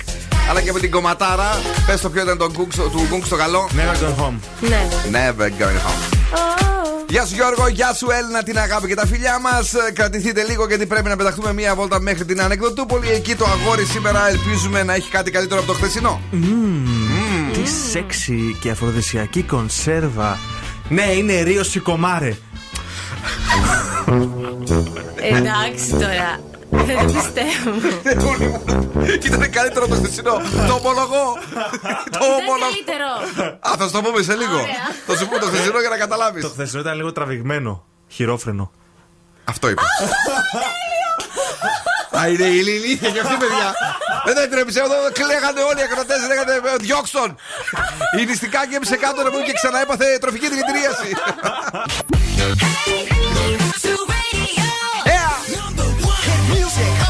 αλλά και με την κομματάρα. Πες το ποιο ήταν το Kungs, του Kungs το καλό. Never go home. Ναι. Never going home. Γεια σου Γιώργο, γεια σου Έλληνα, την αγάπη και τα φιλιά μας. Κρατηθείτε λίγο γιατί πρέπει να πεταχτούμε μία βόλτα μέχρι την Ανεκδοτούπολη. Εκεί το αγόρι σήμερα ελπίζουμε να έχει κάτι καλύτερο από το χθεσινό. Τι σεξι και αφροδισιακή κονσέρβα. Ναι, είναι ρίο σικομάρε. Εντάξει τώρα. Δεν το πιστεύω. Ήταν καλύτερο από το χθεσινό. Το ομολογώ. Το Ήταν ομολογώ. καλύτερο. Α, θα σου το πούμε σε λίγο. Θα σου πω το χθεσινό για να καταλάβεις. Το χθεσινό ήταν λίγο τραβηγμένο. Χειρόφρενο. Αυτό είπα. Α, είναι η ηλικία και αυτή, παιδιά. Δεν τα τρέψε. Εδώ κλαίγανε όλοι οι ακροτέ. Λέγανε «Ε, διώξτον. Η νηστικά γέμισε κάτω να μου και ξανά έπαθε τροφική δηλητηρίαση. Έλα!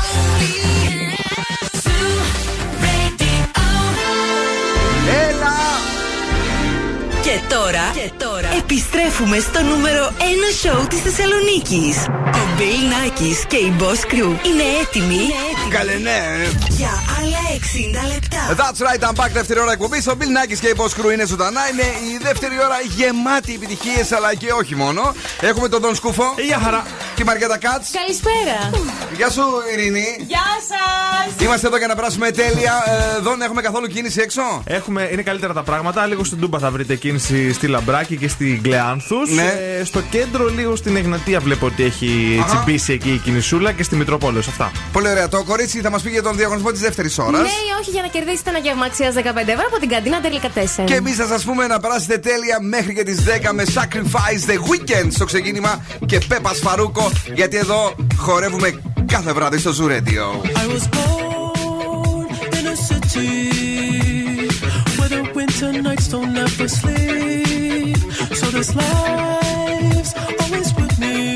Και τώρα, και τώρα επιστρέφουμε στο νούμερο 1 σοου της Θεσσαλονίκης. Ο Bill Nackis και η Boss Crew είναι έτοιμοι, Καλέ, ναι. για άλλα 60 λεπτά. That's right, I'm back. Δεύτερη ώρα εκπομπής. Ο Bill Nackis και η Boss Crew είναι ζωντανά. Είναι η δεύτερη ώρα γεμάτη επιτυχίες, αλλά και όχι μόνο. Έχουμε τον Τον Σκούφο. Γεια χαρά. Τη Μαριέτα Κάτς. Καλησπέρα. Γεια σου, Ειρήνη. Γεια σας! Είμαστε εδώ για να περάσουμε τέλεια. Ε, Εδώ δεν έχουμε καθόλου κίνηση έξω; Έχουμε, είναι καλύτερα τα πράγματα. Λίγο στην Τούμπα θα βρείτε κίνηση στη Λαμπράκη και στη Γκλεάνθους. Ναι. στο κέντρο, λίγο στην Εγνατία, βλέπω ότι έχει Αχα. τσιμπήσει εκεί η κινησούλα και στη Μητροπόλεω. Αυτά. Πολύ ωραία. Το κορίτσι θα μας πει για τον διαγωνισμό της δεύτερης ώρας. Ναι ή όχι για να κερδίσετε ένα γεύμα αξίας 15 ευρώ από την καντίνα τελικά 4. Και εμείς θα σας πούμε να περάσετε τέλεια μέχρι και τις 10 με Sacrifice The Weekend στο ξεκίνημα και Πέπας Φαρούκο. Γιατί εδώ χορεύουμε κάθε βράδυ στο Zoo Radio. I was born in a city where the winter nights don't ever sleep. So this life's always with me.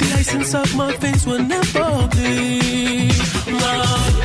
The ice inside my face will never bleed. Love.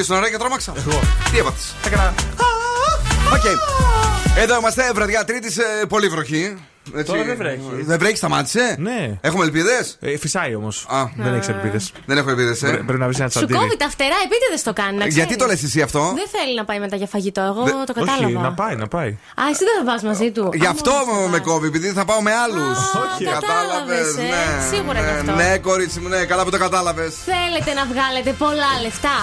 Φαρούκαο. Ε, Εσύ ήσουν ωραία και τρόμαξα. Εγώ. Τι έπαθε. Έκανα. Οκ. Εδώ είμαστε, βραδιά Τρίτη, πολύ βροχή. Έτσι. Τώρα δεν βρέχει. Δεν βρέχει, σταμάτησε. Ναι. Έχουμε ελπίδε. Ε, φυσάει όμω. Δεν έχει ελπίδε. Δεν έχω ελπίδε. Πρέπει να βρει ένα Σου τσαντήρι. κόβει τα φτερά, επίτηδε το κάνει. να Γιατί ξέρεις. το λε εσύ αυτό. Δεν θέλει να πάει μετά για φαγητό. Εγώ Δε- το κατάλαβα. Όχι, να πάει, να πάει. Α, εσύ δεν θα πα μαζί του. Γι' Α, αυτό μόνος με κόβει, επειδή θα πάω με άλλου. Όχι. κατάλαβες, ε. Σίγουρα γι' αυτό. Ναι, κορίτσι μου, ναι, καλά που το κατάλαβε. Θέλετε να βγάλετε πολλά λεφτά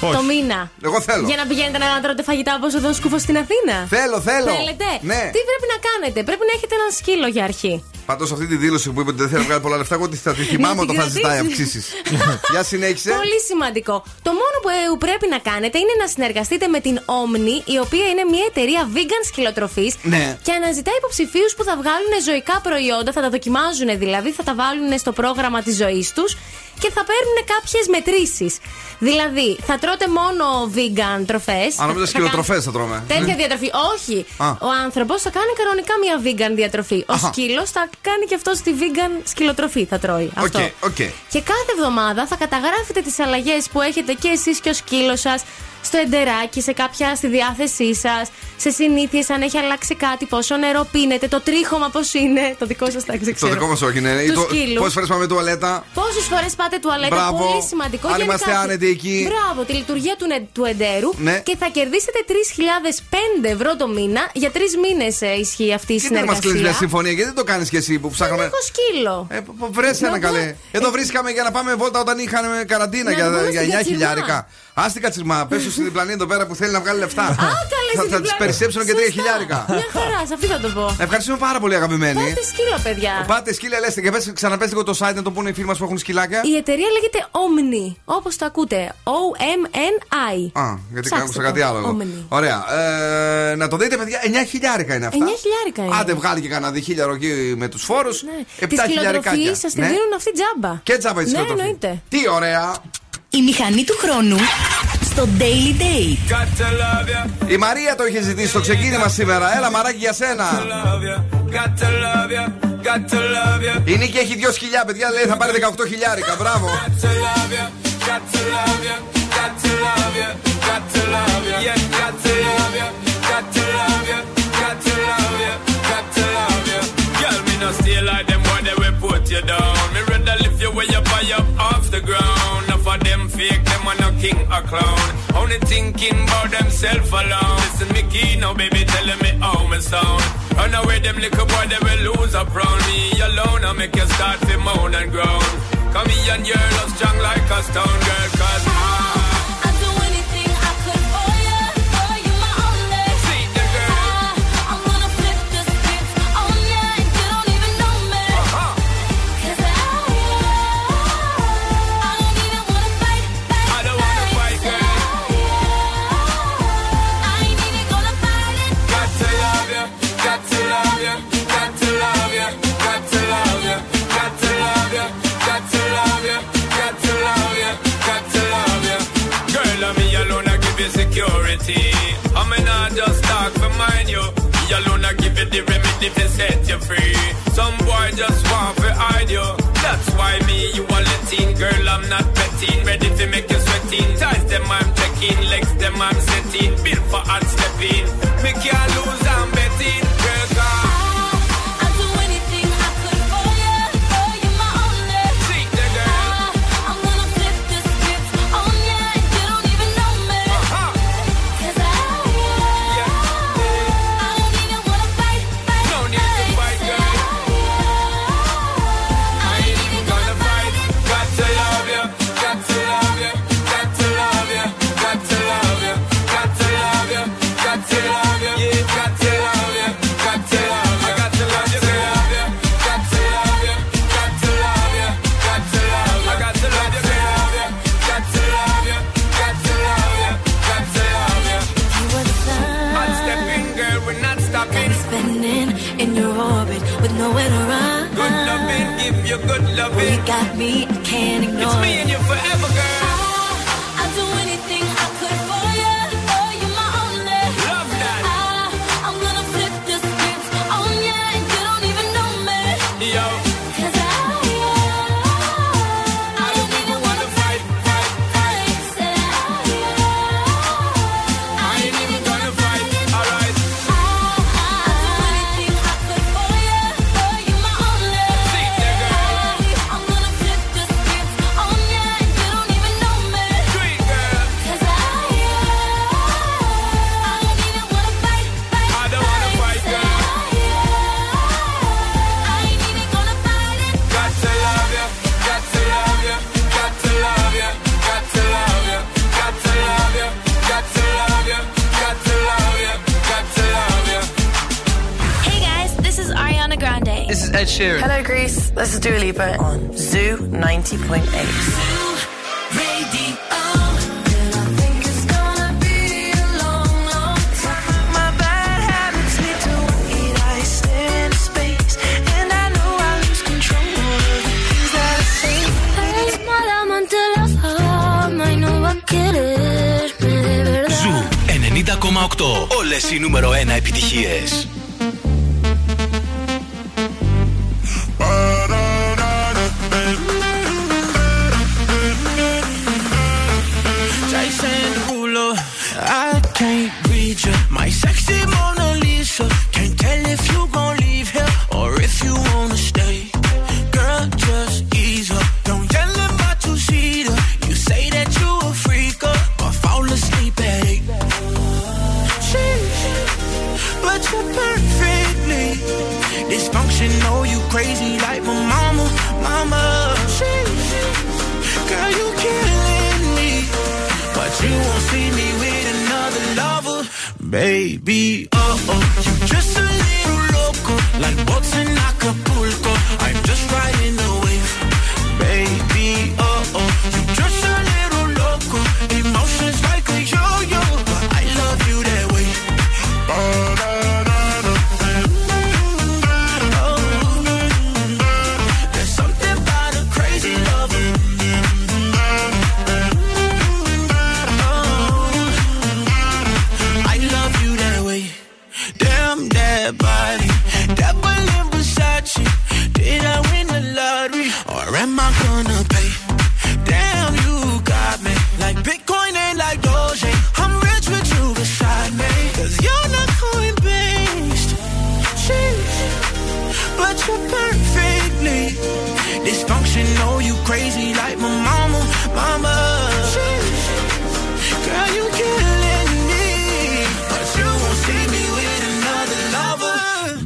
Όχι. το μήνα. Εγώ θέλω. Για να πηγαίνετε να τρώτε φαγητά όπω εδώ σκούφο στην Αθήνα. Θέλω, θέλω. Θέλετε. Ναι. Τι πρέπει να κάνετε; Πρέπει να έχετε ένα σκύλο για αρχή. Πάντως αυτή τη δήλωση που είπε ότι δεν θέλει να βγάλει πολλά λεφτά, εγώ τη θα τη θυμάμαι Να την όταν θα ζητάει κρατήσεις. αυξήσεις. <laughs> Για συνέχισε. Πολύ σημαντικό. Το μόνο που ε, πρέπει να κάνετε είναι να συνεργαστείτε με την Omni, η οποία είναι μια εταιρεία vegan σκυλοτροφής. Ναι. Και αναζητά υποψηφίους που θα βγάλουν ζωικά προϊόντα, θα τα δοκιμάζουν δηλαδή, θα τα βάλουν στο πρόγραμμα της ζωής τους και θα παίρνουν κάποιες μετρήσεις. Δηλαδή, θα τρώτε μόνο vegan τροφές; Αν νόμιζα σκυλοτροφές θα τρώμε. Τέτοια Ναι. διατροφή. Όχι. Α. Ο άνθρωπος θα κάνει κανονικά μια vegan διατροφή. Ο Αχα. σκύλος θα κάνει και αυτό τη vegan σκυλοτροφή. Θα τρώει. Οκ, Αυτό. οκ. Και κάθε εβδομάδα θα καταγράφετε τις αλλαγές που έχετε και εσείς και ο σκύλος σας στο εντεράκι, σε κάποια στη διάθεσή σας, σε συνήθειες, αν έχει αλλάξει κάτι, πόσο νερό πίνετε, το τρίχωμα πώς είναι. Το δικό σας τα Το ξέρω. δικό μας όχι είναι. Τους σκύλους. Πόσες φορές πάμε τουαλέτα; Πόσες φορές πάτε τουαλέτα, Μπράβο. πολύ σημαντικό. Αν γενικά. είμαστε άνετοι εκεί. Μπράβο, τη λειτουργία του, νε- του εντέρου. Ναι. Και θα κερδίσετε 3.005 ευρώ το μήνα. Για τρεις μήνες ισχύει αυτή η Γιατί δεν μας συνεργασία. κλείνει μια συμφωνία, γιατί δεν το κάνεις και εσύ που Δεν ψάχναμε. έχω σκύλο. Ε, Βρες ένα Να καλέ. πω- Εδώ βρίσκαμε για να πάμε βόλτα όταν είχαμε καραντίνα Να για, βγούμε για στην 9 Κατσιρμά. χιλιάρικα. Α την κατσιρμά, πε στην διπλανή εδώ πέρα που θέλει να βγάλει λεφτά. καλέ, θα, στην θα τη διπλανής. περισσέψουν και 3 Σωστά. χιλιάρικα. Μια χαρά, σε αυτή θα το πω. Ευχαριστούμε πάρα πολύ, αγαπημένοι. Πάτε σκύλο, παιδιά. Πάτε σκύλια, λέστε και πες, ξαναπες λίγο το site να το πούνε οι φίλοι μας που έχουν σκυλάκια. Η εταιρεία λέγεται Omni, όπως το ακούτε. O-M-N-I. Α, γιατί Ψάξτε άκουσα το. κάτι άλλο. εδώ. Omni. Ωραία. Ε, να το δείτε, παιδιά, 9 χιλιάρικα είναι αυτά. 9 χιλιάρικα είναι. Άντε, βγάλει και κανένα διχίλιαρο εκεί με τους φόρους. Ναι. 7 Τη χιλιάρικάκια. σκυλοτροφή σας τη Ναι. δίνουν αυτή τζάμπα. Και τζάμπα η Ναι, σκυλοτροφή. εννοείται. Τι ωραία. Η μηχανή του χρόνου στο Daily Date. Η Μαρία το είχε ζητήσει στο ξεκίνημα σήμερα. Έλα, μαράκι για σένα. Η Νίκη έχει δυο σκυλιά, παιδιά. Λέει θα πάρει 18 χιλιάρικα. Μπράβο. Girl, me no stay like them boy, they will put you down. Are no king or clown. Only thinking about themself alone. Listen, me key now, baby, telling me how me sound. Run away, them little boy, they will lose up round me alone. I make you start to moan and groan. Come here and your love strong like a stone girl, cause security. I mean, I just talk for mine, you. Me alone, I give you the remedy to set you free. Some boy just want to hide you. That's why me, you are letting. Girl, I'm not betting. Ready to make you sweating. Ties them, I'm checking. Legs them, I'm setting. Built for hard stepping. Me can't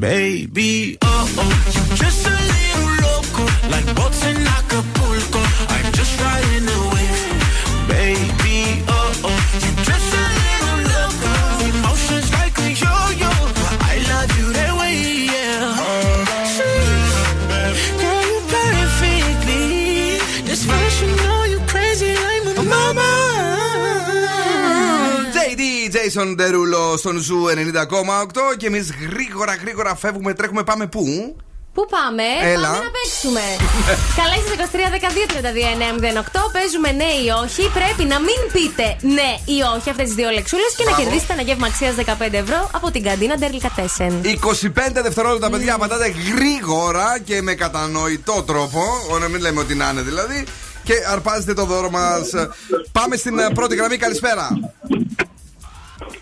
baby. Oh oh, you just a little loco, like boats in Acapulco. Jason Derulo στον Zoo 90,8 και εμείς γρήγορα γρήγορα φεύγουμε, τρέχουμε, πάμε πού; Πού πάμε, Έλα. πάμε να παίξουμε. <laughs> Καλέστε 23-12-232-908. Παίζουμε ναι ή όχι. Πρέπει να μην πείτε ναι ή όχι αυτές τις δύο λεξούλες και να Μπράβο. κερδίσετε ένα γεύμα αξίας 15 ευρώ από την καντίνα Ντερλικατέσεν. 25 δευτερόλεπτα, παιδιά, απαντάτε γρήγορα και με κατανοητό τρόπο. Ω, να μην λέμε ότι να είναι δηλαδή. Και αρπάζετε το δώρο μας. Πάμε στην ε, πρώτη γραμμή, καλησπέρα.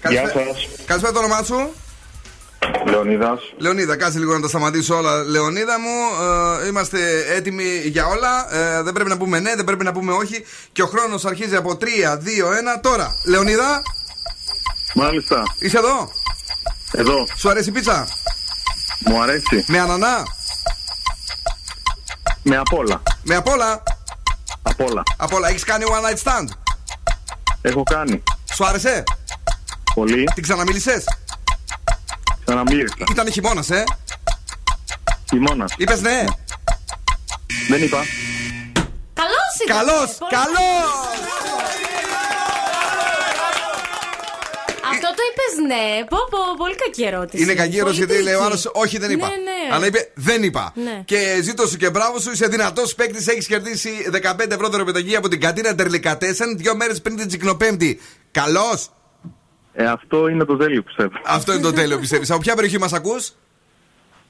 Γεια Καλησπέρα. σας. Καλησπέρα το όνομά σου. Λεωνίδας. Λεωνίδα, κάτσε λίγο να τα σταματήσω όλα. Λεωνίδα μου, ε, είμαστε έτοιμοι για όλα. Ε, δεν πρέπει να πούμε ναι, δεν πρέπει να πούμε όχι. Και ο χρόνος αρχίζει από 3, 2, 1. Τώρα, Λεωνίδα, Μάλιστα. είσαι εδώ; Εδώ. Σου αρέσει η πίτσα; Μου αρέσει. Με ανανά; Με απ' όλα. Με απ' όλα; Απ' όλα. Απ' όλα. Έχεις κάνει one night stand; Έχω κάνει. Σου άρεσε; Πολύ. Την ξαναμίλησες; Ξαναμίλησα. Ήταν χειμώνας, ε; Χειμώνας. Είπες ναι; Δεν είπα. Καλό ήταν. Καλός, Πολύ καλός. Αυτό το είπες ναι. Πω, πω, πολύ κακή ερώτηση. Είναι κακή ερώτηση Πολύ γιατί λέει ο τρίκη. άλλος Όχι, δεν είπα. Ναι, ναι. Αλλά είπε Δεν είπα. Ναι. Και ζήτω σου και μπράβο σου, είσαι δυνατός παίκτης. Έχεις κερδίσει 15 ευρώ δωρεπιταγή από την κατίνα Τερλικατέσεν δύο μέρες πριν την Τσικνοπέμπτη. Καλώς. Ε, αυτό είναι το τέλειο πιστεύω. Αυτό είναι το τέλειο, πιστεύεις. Από ποια περιοχή μας ακούς,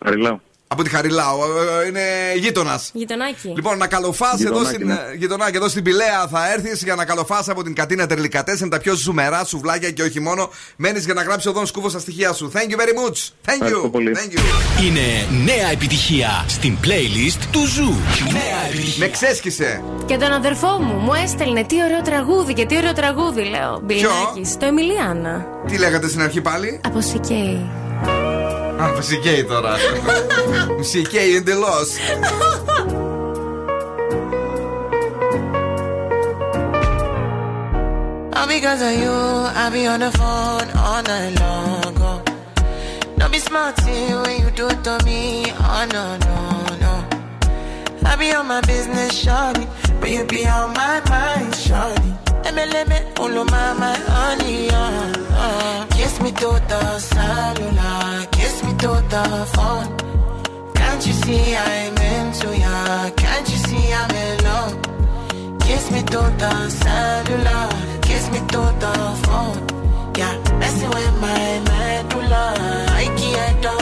Χαριλάω. Από τη Χαριλάου. Ε, ε, Είναι γείτονας. Γειτονάκι. Λοιπόν, να καλοφάς εδώ Γειτονάκι, στην, ναι. ε, γειτονάκι, εδώ στην Πηλαία θα έρθεις για να καλοφάς από την κατίνα Τερλικατέσεν τα πιο ζουμερά σουβλάκια και όχι μόνο. Μένεις για να γράψει ο Δόν Σκούφο στα στοιχεία σου. Thank you very much. Thank Ευχαριστώ you. πολύ. Thank you. Είναι νέα επιτυχία στην playlist του Ζου. Νέα επιτυχία. Με ξέσκησε. Και τον αδερφό μου μου έστελνε τι ωραίο τραγούδι και τι ωραίο τραγούδι, λέω. Μπιλινάκη. Το Εμιλιάνα. Τι λέγατε στην αρχή πάλι; Από Σικέι. Α, φυσικαίει τώρα. <laughs> Φυσικαίει εντελώ. All because of you, I be on the phone all night long. Oh. Don't be smart when you do it to me. Oh no, no, no. I be on my business, shawty, but you be on my mind, shawty. Me, let me, pull my, my honey, uh, uh. Kiss me to the cellular, kiss me to the phone. Can't you see I'm into ya? Can't you see I'm in love? Kiss me to the cellular, kiss me to the phone. Yeah, messing with my medulla. I can't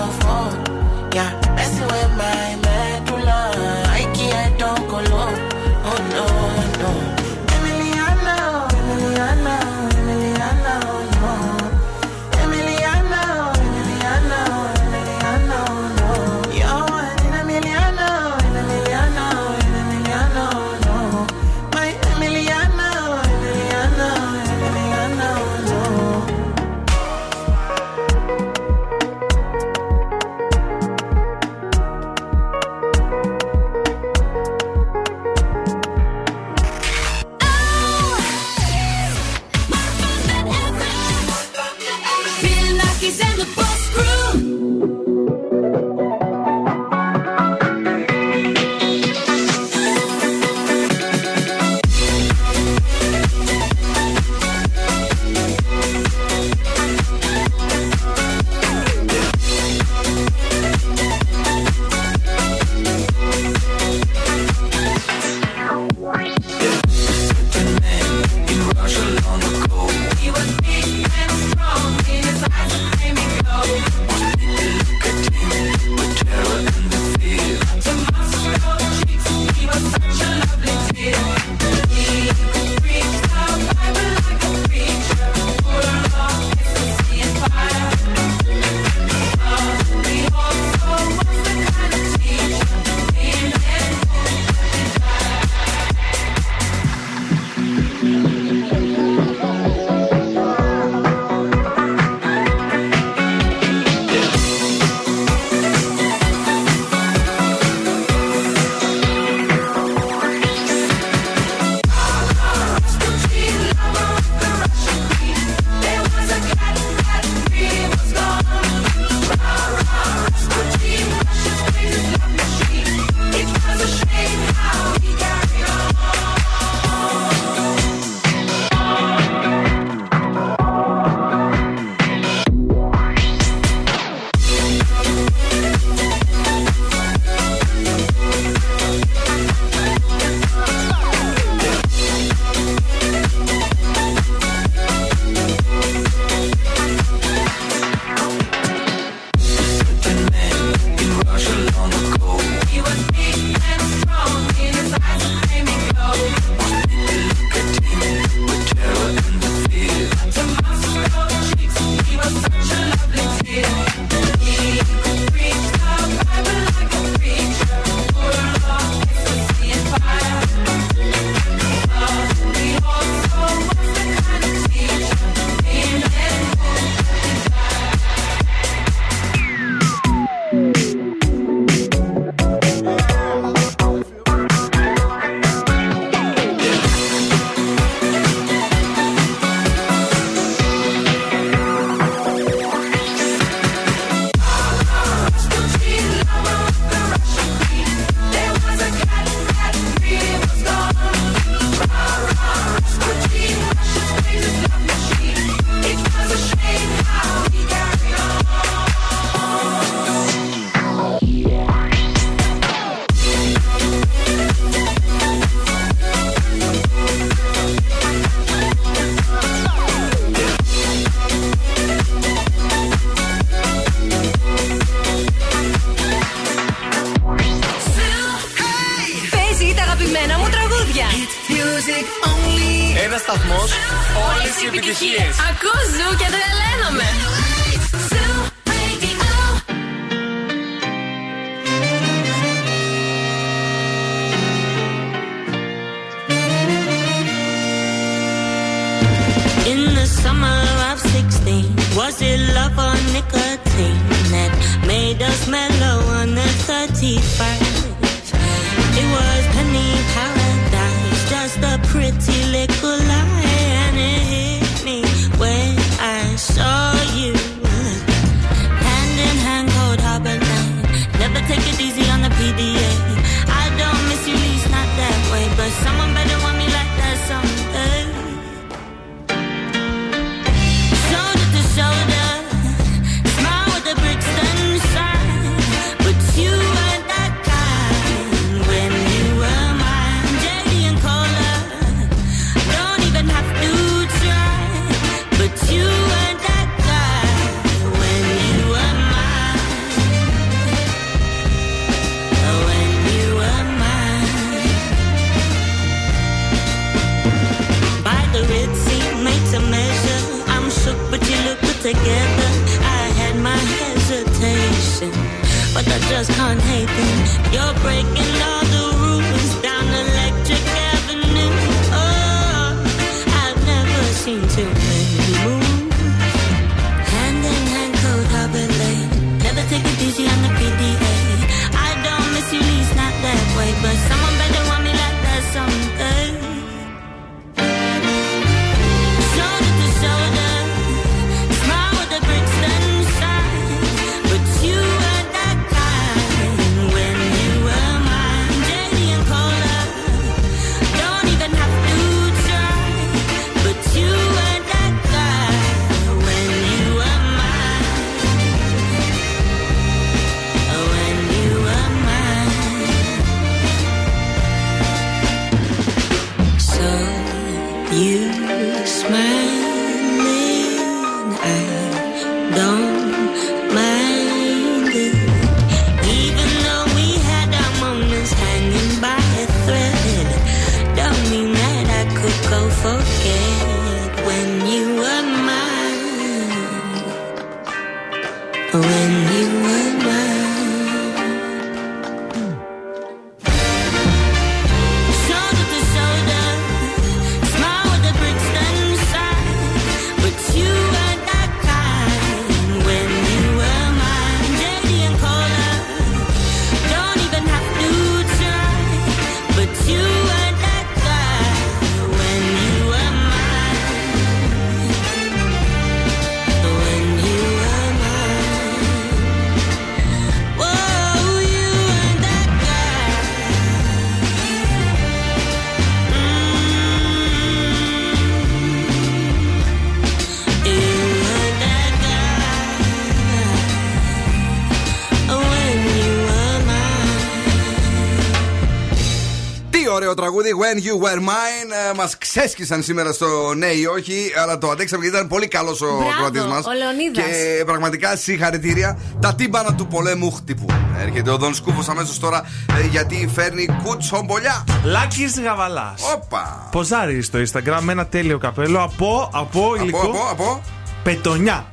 When You Were Mine. Μας ξέσκισαν σήμερα στο ναι ή όχι, αλλά το αντέξαμε γιατί ήταν πολύ καλός ο Μπράβο, Κροατή μας. ο Λεωνίδας. Και πραγματικά συγχαρητήρια. Τα τύμπανα του πολέμου χτυπούν. Έρχεται ο Δον Σκούφος αμέσως τώρα ε, γιατί φέρνει κουτσομπολιά. Λάκης Γαβαλάς. Όπα. Ποζάρει στο Instagram με ένα τέλειο καπέλο από, από υλικό. από, από. Πετονιά.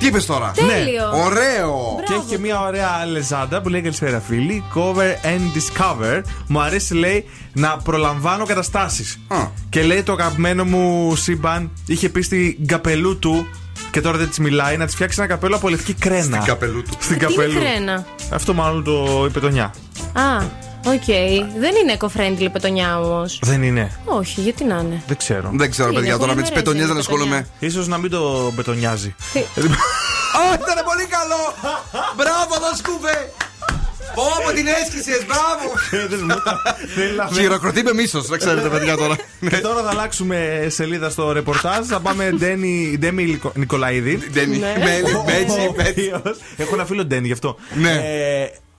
Τι είπες τώρα; Τέλειο. Ναι. Ωραίο. Και έχει και μια ωραία λεζάντα που λέει Καλησπέρα φίλοι. Cover and discover. Μου αρέσει λέει να προλαμβάνω καταστάσεις. Και λέει το αγαπημένο μου σύμπαν είχε πει στην καπελού του και τώρα δεν της μιλάει να της φτιάξει ένα καπέλο από λευκή κρένα. Στην καπελού του. Στην Τι είναι καπελού. κρένα; Αυτό μάλλον το είπε το νιά. Α, οκ. Δεν είναι eco-friendly πετονιά όμως. Δεν είναι. Όχι, γιατί να είναι; Δεν ξέρω. Δεν ξέρω, Τι παιδιά, είναι, τώρα με τις πολυμερές πετονιές είναι δεν ασχολούμαι. σω να μην το μπετονιάζει. Α, ήταν πολύ καλό! Μπράβο, Δον Σκούφε! Πω από την έσκησες, μπράβο! Χειροκροτεί με μίσος, να ξέρετε, παιδιά τώρα. Και τώρα θα αλλάξουμε σελίδα στο ρεπορτάζ. Θα πάμε Ντένι Ντέμι Λικο- Νικολαίδη. Ντένι, Ναι. Μέλι, Ο Μπέτσι, Μπέτσι. οποίος- Έχω ένα φίλο Ντένι γι' αυτό.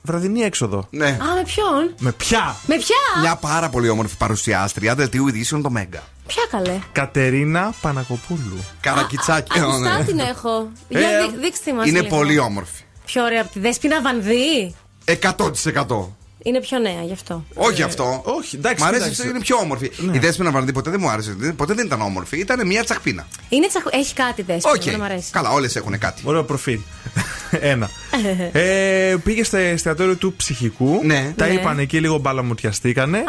Ναι. Ε, βραδινή έξοδο. Ναι. Α, με ποιον; Με ποια; Με ποια; Μια πάρα πολύ όμορφη παρουσιάστρια δελτίου ειδήσεων το Μέγκα. Ποια καλέ; Κατερίνα Πανακοπούλου. Καρακιτσάκι. ε, Ακουστά ναι. την έχω. Για Ε, δει- δείξτε μας. Είναι πολύ όμορφη. Πιο ωραία από τη Δέσποινα Βανδύ. 100%. Είναι πιο νέα γι' αυτό. Όχι αυτό. όχι, εντάξει, Μ' αρέσει εντάξει. αυτό, είναι πιο όμορφη. Η Δέσποινα Βανδή ποτέ δεν μου άρεσε. Ποτέ δεν ήταν όμορφη. Ήταν μια τσαχπίνα. Είναι τσαχ... Έχει κάτι Δέσποινα. Οκ. δεν μ' αρέσει. Καλά, όλες έχουν κάτι. Ωραίο προφίλ. <laughs> Ένα. <laughs> ε, πήγε στο εστιατόριο του ψυχικού. Ναι. Τα Ναι. είπαν εκεί, λίγο μπαλαμουτιαστήκανε.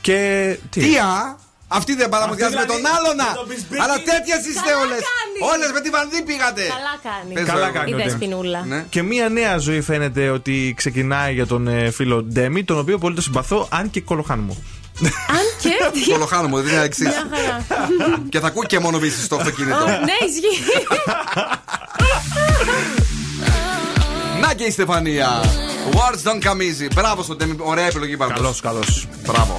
Και. Τι. Τι; α! Αυτή δεν μπαλαμουτιάζει με Αυτή τον δηλαδή, άλλον. α. με τον Μπισμπίκη. Αλλά τέτοιες είστε Καλά όλες. κάνει. Όλες με τη Βανδή πήγατε. Καλά κάνει. Πες Καλά το, κάνει Η ο Ντέμι. Δέσποινούλα. Ναι. Και μία νέα ζωή φαίνεται ότι ξεκινάει για τον ε, φίλο Ντέμι, τον οποίο πολύ το συμπαθώ, αν και κολοχάν μου. Αν και. <laughs> τι- Κολοχάνω μου, δεν είναι εξής. Μια χαρά. <laughs> Και θα ακούει και μόνο βύση στο αυτοκίνητο. Ω, Ναι, ισχύει. <laughs> Να και η Στεφανία. Words don't come easy. Μπράβο στον Ντέμι. Ωραία επιλογή πάντω. Καλώς, καλώς. Μπράβο.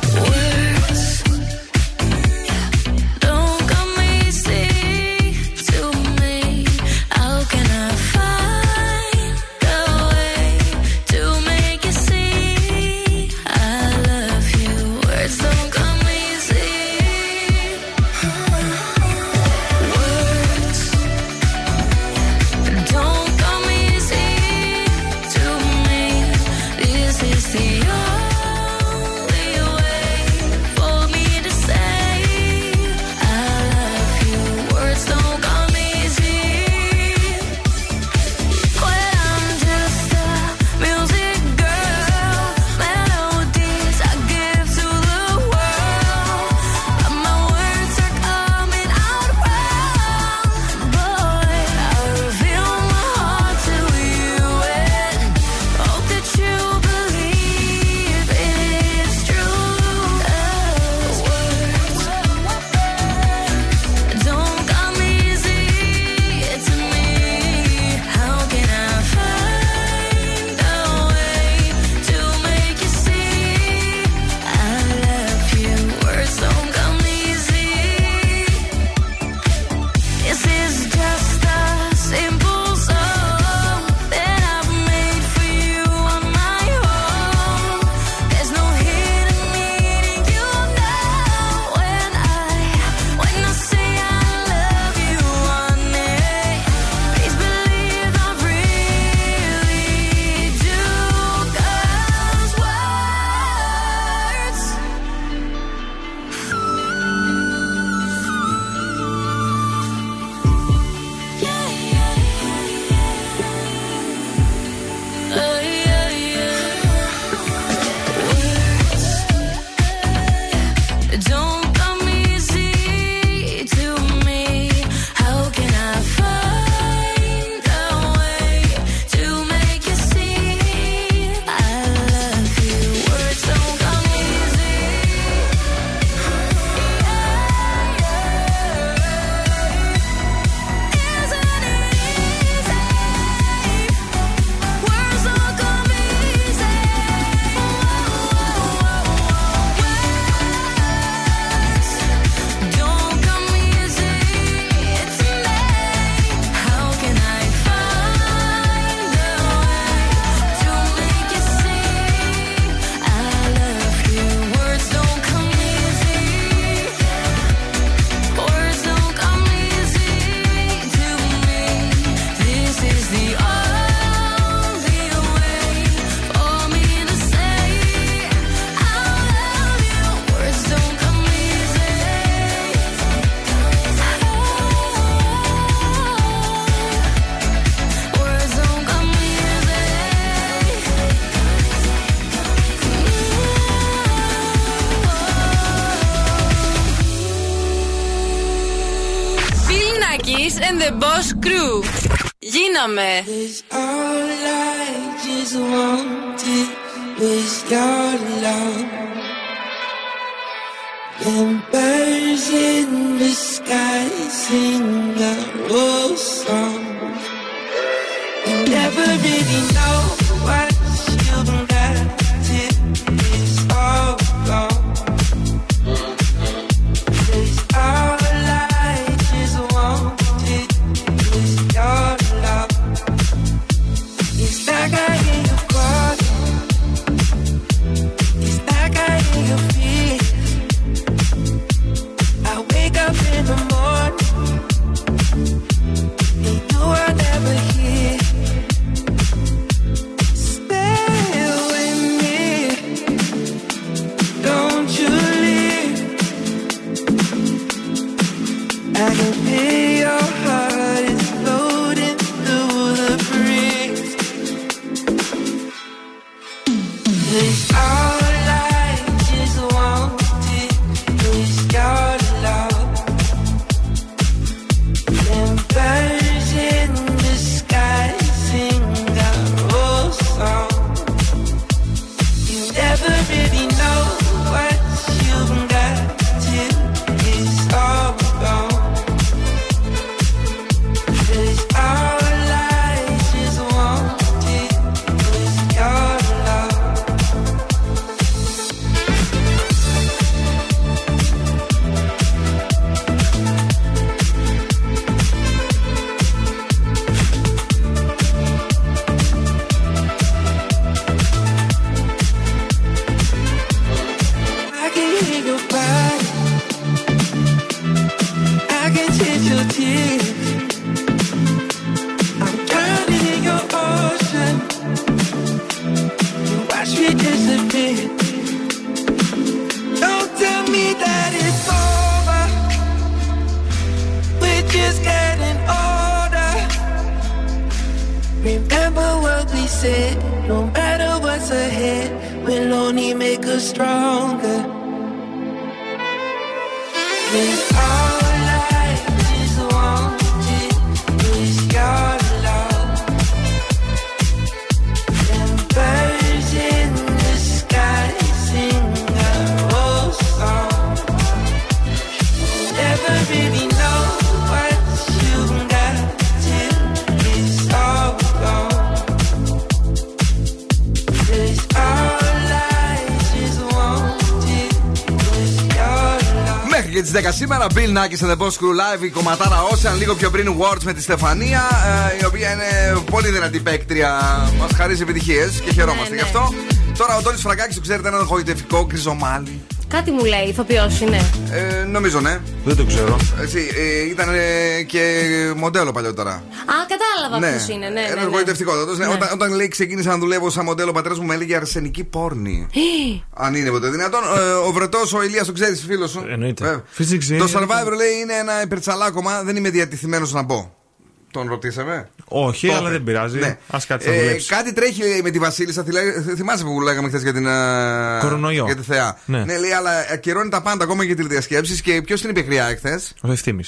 som σήμερα, Bill Nackis and the Boss Crew Live, η κομματάρα Ocean, λίγο πιο πριν Words με τη Στεφανία, ε, η οποία είναι πολύ δυνατή παίκτρια. Μας χαρίζει επιτυχίες και χαιρόμαστε Ναι, γι' ναι. αυτό. Τώρα ο Τόνι Φραγκάκης, το ξέρετε, ένα γοητευτικό γκριζομάλι. Κάτι μου λέει, ηθοποιός είναι. Ε, νομίζω, ναι. Δεν το ξέρω. Έτσι, ε, ήταν ε, και μοντέλο παλιότερα. Α, κατάλαβα ποιος είναι, ναι. Ένα ναι, ναι. γοητευτικό. Ναι. Ναι. Όταν, όταν λέει ξεκίνησα να δουλεύω σαν μοντέλο, ο πατέρας μου με έλεγε αρσενική πόρνη. Αν είναι ποτέ δυνατόν. Ε, ο Βρετός, ο Ηλίας, το ξέρεις, φίλος σου. Εννοείται. Ε, Physics το είναι- Survivor λέει είναι ένα υπερτσαλάκωμα, δεν είμαι διατηθειμένο να μπω. Τον ρωτήσαμε. Όχι, Το αλλά είπε. δεν πειράζει. Ναι. Α κάτσει να Ε, δουλέψεις. κάτι τρέχει λέει, με τη Βασίλισσα. Θυλα- Θυμάσαι που λέγαμε χθες για την. ε, Κορονοϊό. Για τη Θεά. Ναι. λέει, αλλά ακυρώνει τα πάντα ακόμα και τηλεδιασκέψεις. Και ποιος την είπε χρειά εχθές; Ο ευθύνη.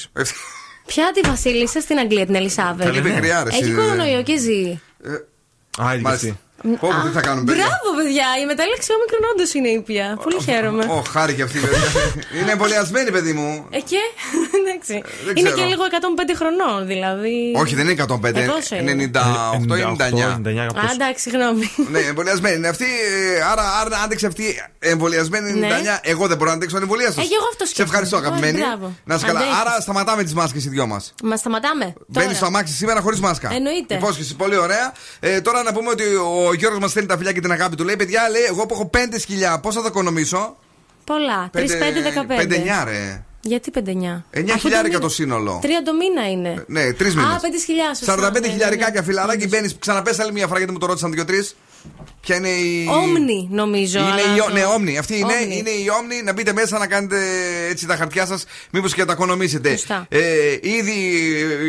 Ποια τη Βασίλισσα στην Αγγλία, την Ελισάβετ; Καλή πικριά, ρε, Έχει εσύ, κορονοϊό και ζει. Α, ήδη και Μάλιστα. αυτή. Πω, πω, τι θα κάνουμε, παιδιά; Μπράβο, παιδιά. Η μετάλλαξη όμικρον όντως είναι ήπια. Πολύ χαίρομαι. Ω, χάρη και αυτή, παιδιά. <laughs> είναι εμβολιασμένη, παιδί μου. Ε, και. <laughs> Εντάξει. δεν Είναι ξέρω. και λίγο 105 χρονών, δηλαδή. Όχι, δεν είναι 105, Ε, πόσο είναι; 98-99. Α, εντάξει, συγγνώμη. Ναι, εμβολιασμένη είναι αυτή. ε, Άρα, άρα να άντεξε αυτή εμβολιασμένη 99. Ναι. Εγώ δεν μπορώ να αντέξω ανεμβολία σα. Ε, και εγώ αυτό Σε σκέφτομαι. ευχαριστώ, Ω, αγαπημένη. μπράβο. Να είσαι καλά. Αντέχεις. Άρα, σταματάμε τις μάσκες οι δυο μας. Μα σταματάμε. Μπαίνει Τώρα. στο αμάξι σήμερα χωρίς μάσκα. Εννοείται. Υπόσχεση, πολύ ωραία. Ε, τώρα να πούμε ότι ο Γιώργος μας στέλνει τα φιλιά και την αγάπη του. Λέει, παιδιά, λέει, εγώ που έχω 5 σκυλιά, πώς θα τα οικονομήσω; Πολλά. 3-5-15. 5-9, ρε. Γιατί 5-9. 9 χιλιάρικα το σύνολο. Τρία το μήνα είναι. Ναι, τρεις μήνες. Α, 5 χιλιάδε. 45 χιλιάρικα και φιλαράκι μπαίνεις, ξαναπες άλλη μια φορά γιατί μου το ρώτησαν δύο-τρει. Ποια είναι η. Όμνη, νομίζω. Είναι αλλά η, το- ναι, όμνη. Αυτή είναι, Όμνη. είναι η όμνη. Να μπείτε μέσα να κάνετε έτσι τα χαρτιά σας, μήπως και τα οικονομήσετε. Σωστά. Ε, ήδη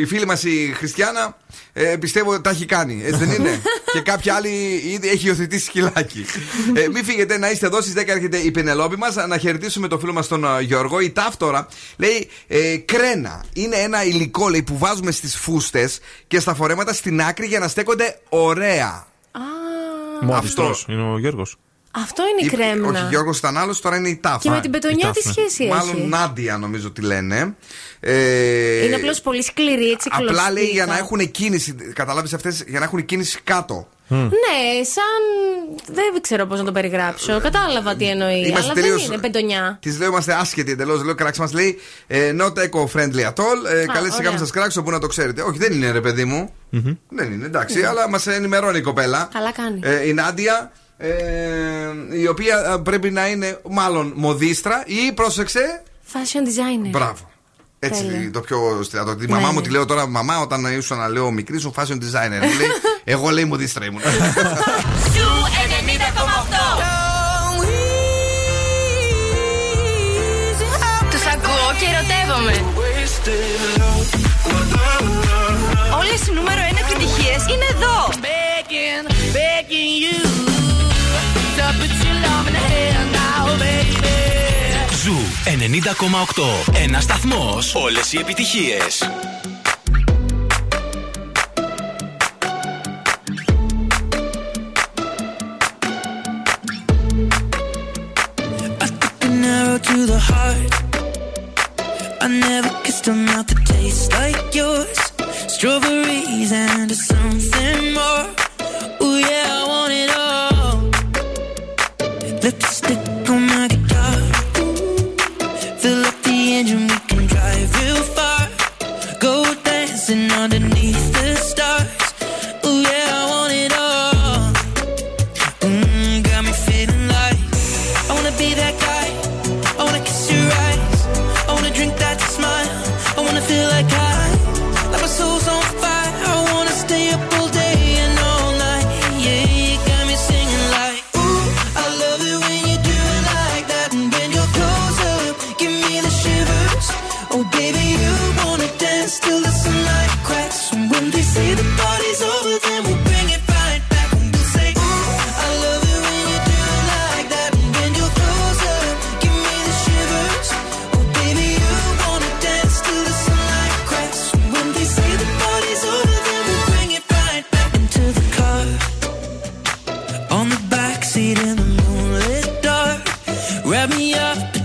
η φίλη μας η Χριστιανά ε, πιστεύω ότι τα έχει κάνει. Έτσι δεν είναι; <laughs> και κάποια άλλη ήδη έχει υιοθετήσει σκυλάκι. ε, μην φύγετε να είστε εδώ στις 10 έρχεται η Πενελόπη μας. Να χαιρετήσουμε το φίλο μας τον ε, Γιώργο. Η ταύτορα λέει ε, κρένα. Είναι ένα υλικό λέει, που βάζουμε στις φούστες και στα φορέματα στην άκρη για να στέκονται ωραία. Μόνος είναι ο Γιώργος. Αυτό είναι η Είπε- κρέμνα. Όχι, Γιώργος ήταν άλλος, τώρα είναι η τάφα. Και με την πετονιά τι σχέση έχει; Μάλλον Νάντια νομίζω τι λένε. Ε, Είναι απλώς πολύ σκληρή, έτσι κλωστή. Απλά λέει για να έχουν κίνηση. Καταλάβεις αυτές για να έχουν κίνηση κάτω. Ναι, σαν. Δεν ξέρω πώς να το περιγράψω. Κατάλαβα τι εννοεί. Είμαστε αλλά τελείως- δεν είναι πεντονιά. Της λέω είμαστε άσχετοι εντελώς. Λέω κράξ μας λέει ε, not eco-friendly at all. Ε, Καλέστε ωραία. κάποιον σας κράξω που να το ξέρετε. Όχι, δεν είναι ρε παιδί μου. Δεν είναι, εντάξει, αλλά μας ενημερώνει η κοπέλα. Καλά κάνει. Ε, η Νάντια. Ε, η οποία ε, πρέπει να είναι μάλλον μοδίστρα ή πρόσεξε. Fashion designer. Μπράβο. Έτσι Τέλεια. το πιο στρατό. Τη Ναι, μαμά ναι. μου τη λέω τώρα, μαμά, όταν ήσουν να λέω μικρής σου fashion designer. Μου <laughs> λέει, εγώ λέει μοδίστρα ήμουν. Σου <laughs> 90,8. Τους ακούω και ερωτεύομαι. Όλες οι νούμερο 1 επιτυχίες είναι εδώ. Begging, begging you Zoo 90,8. Ένας σταθμός. Όλες οι επιτυχίες. An arrow to the heart. I never kissed a mouth that tastes like yours. Strawberries and something more. Ooh yeah, I want it all. Lipstick engine, we can drive real far. Go dancing underneath Up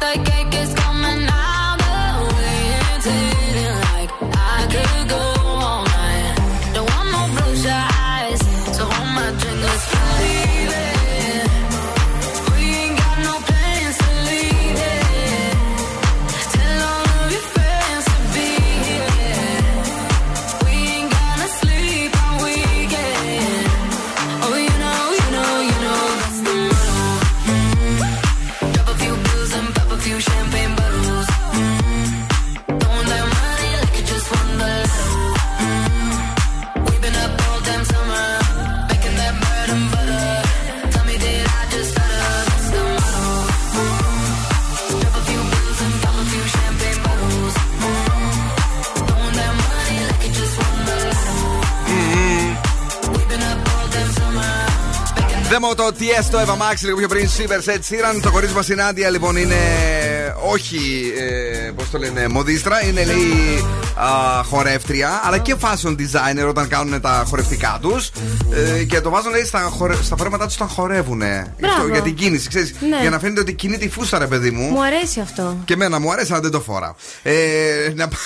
the cake is Tiesto Eva Max λίγο πιο πριν. Σίβερ Σετ Σίραν. Το κορίτσι μας η Νάντια λοιπόν είναι. Όχι. Ε, Πώς το λένε, μοδίστρα. Είναι λέει α, χορεύτρια. Αλλά και fashion designer όταν κάνουν τα χορευτικά τους. Ε, και το βάζουν λέει στα, χορε... στα φορέματά τους όταν χορεύουν. Μπράβο. για την κίνηση, ξέρεις, Ναι. Για να φαίνεται ότι κινείται η φούστα, ρε παιδί μου. Μου αρέσει αυτό. Και εμένα μου αρέσει, αλλά δεν το φοράω. Ε, να πά-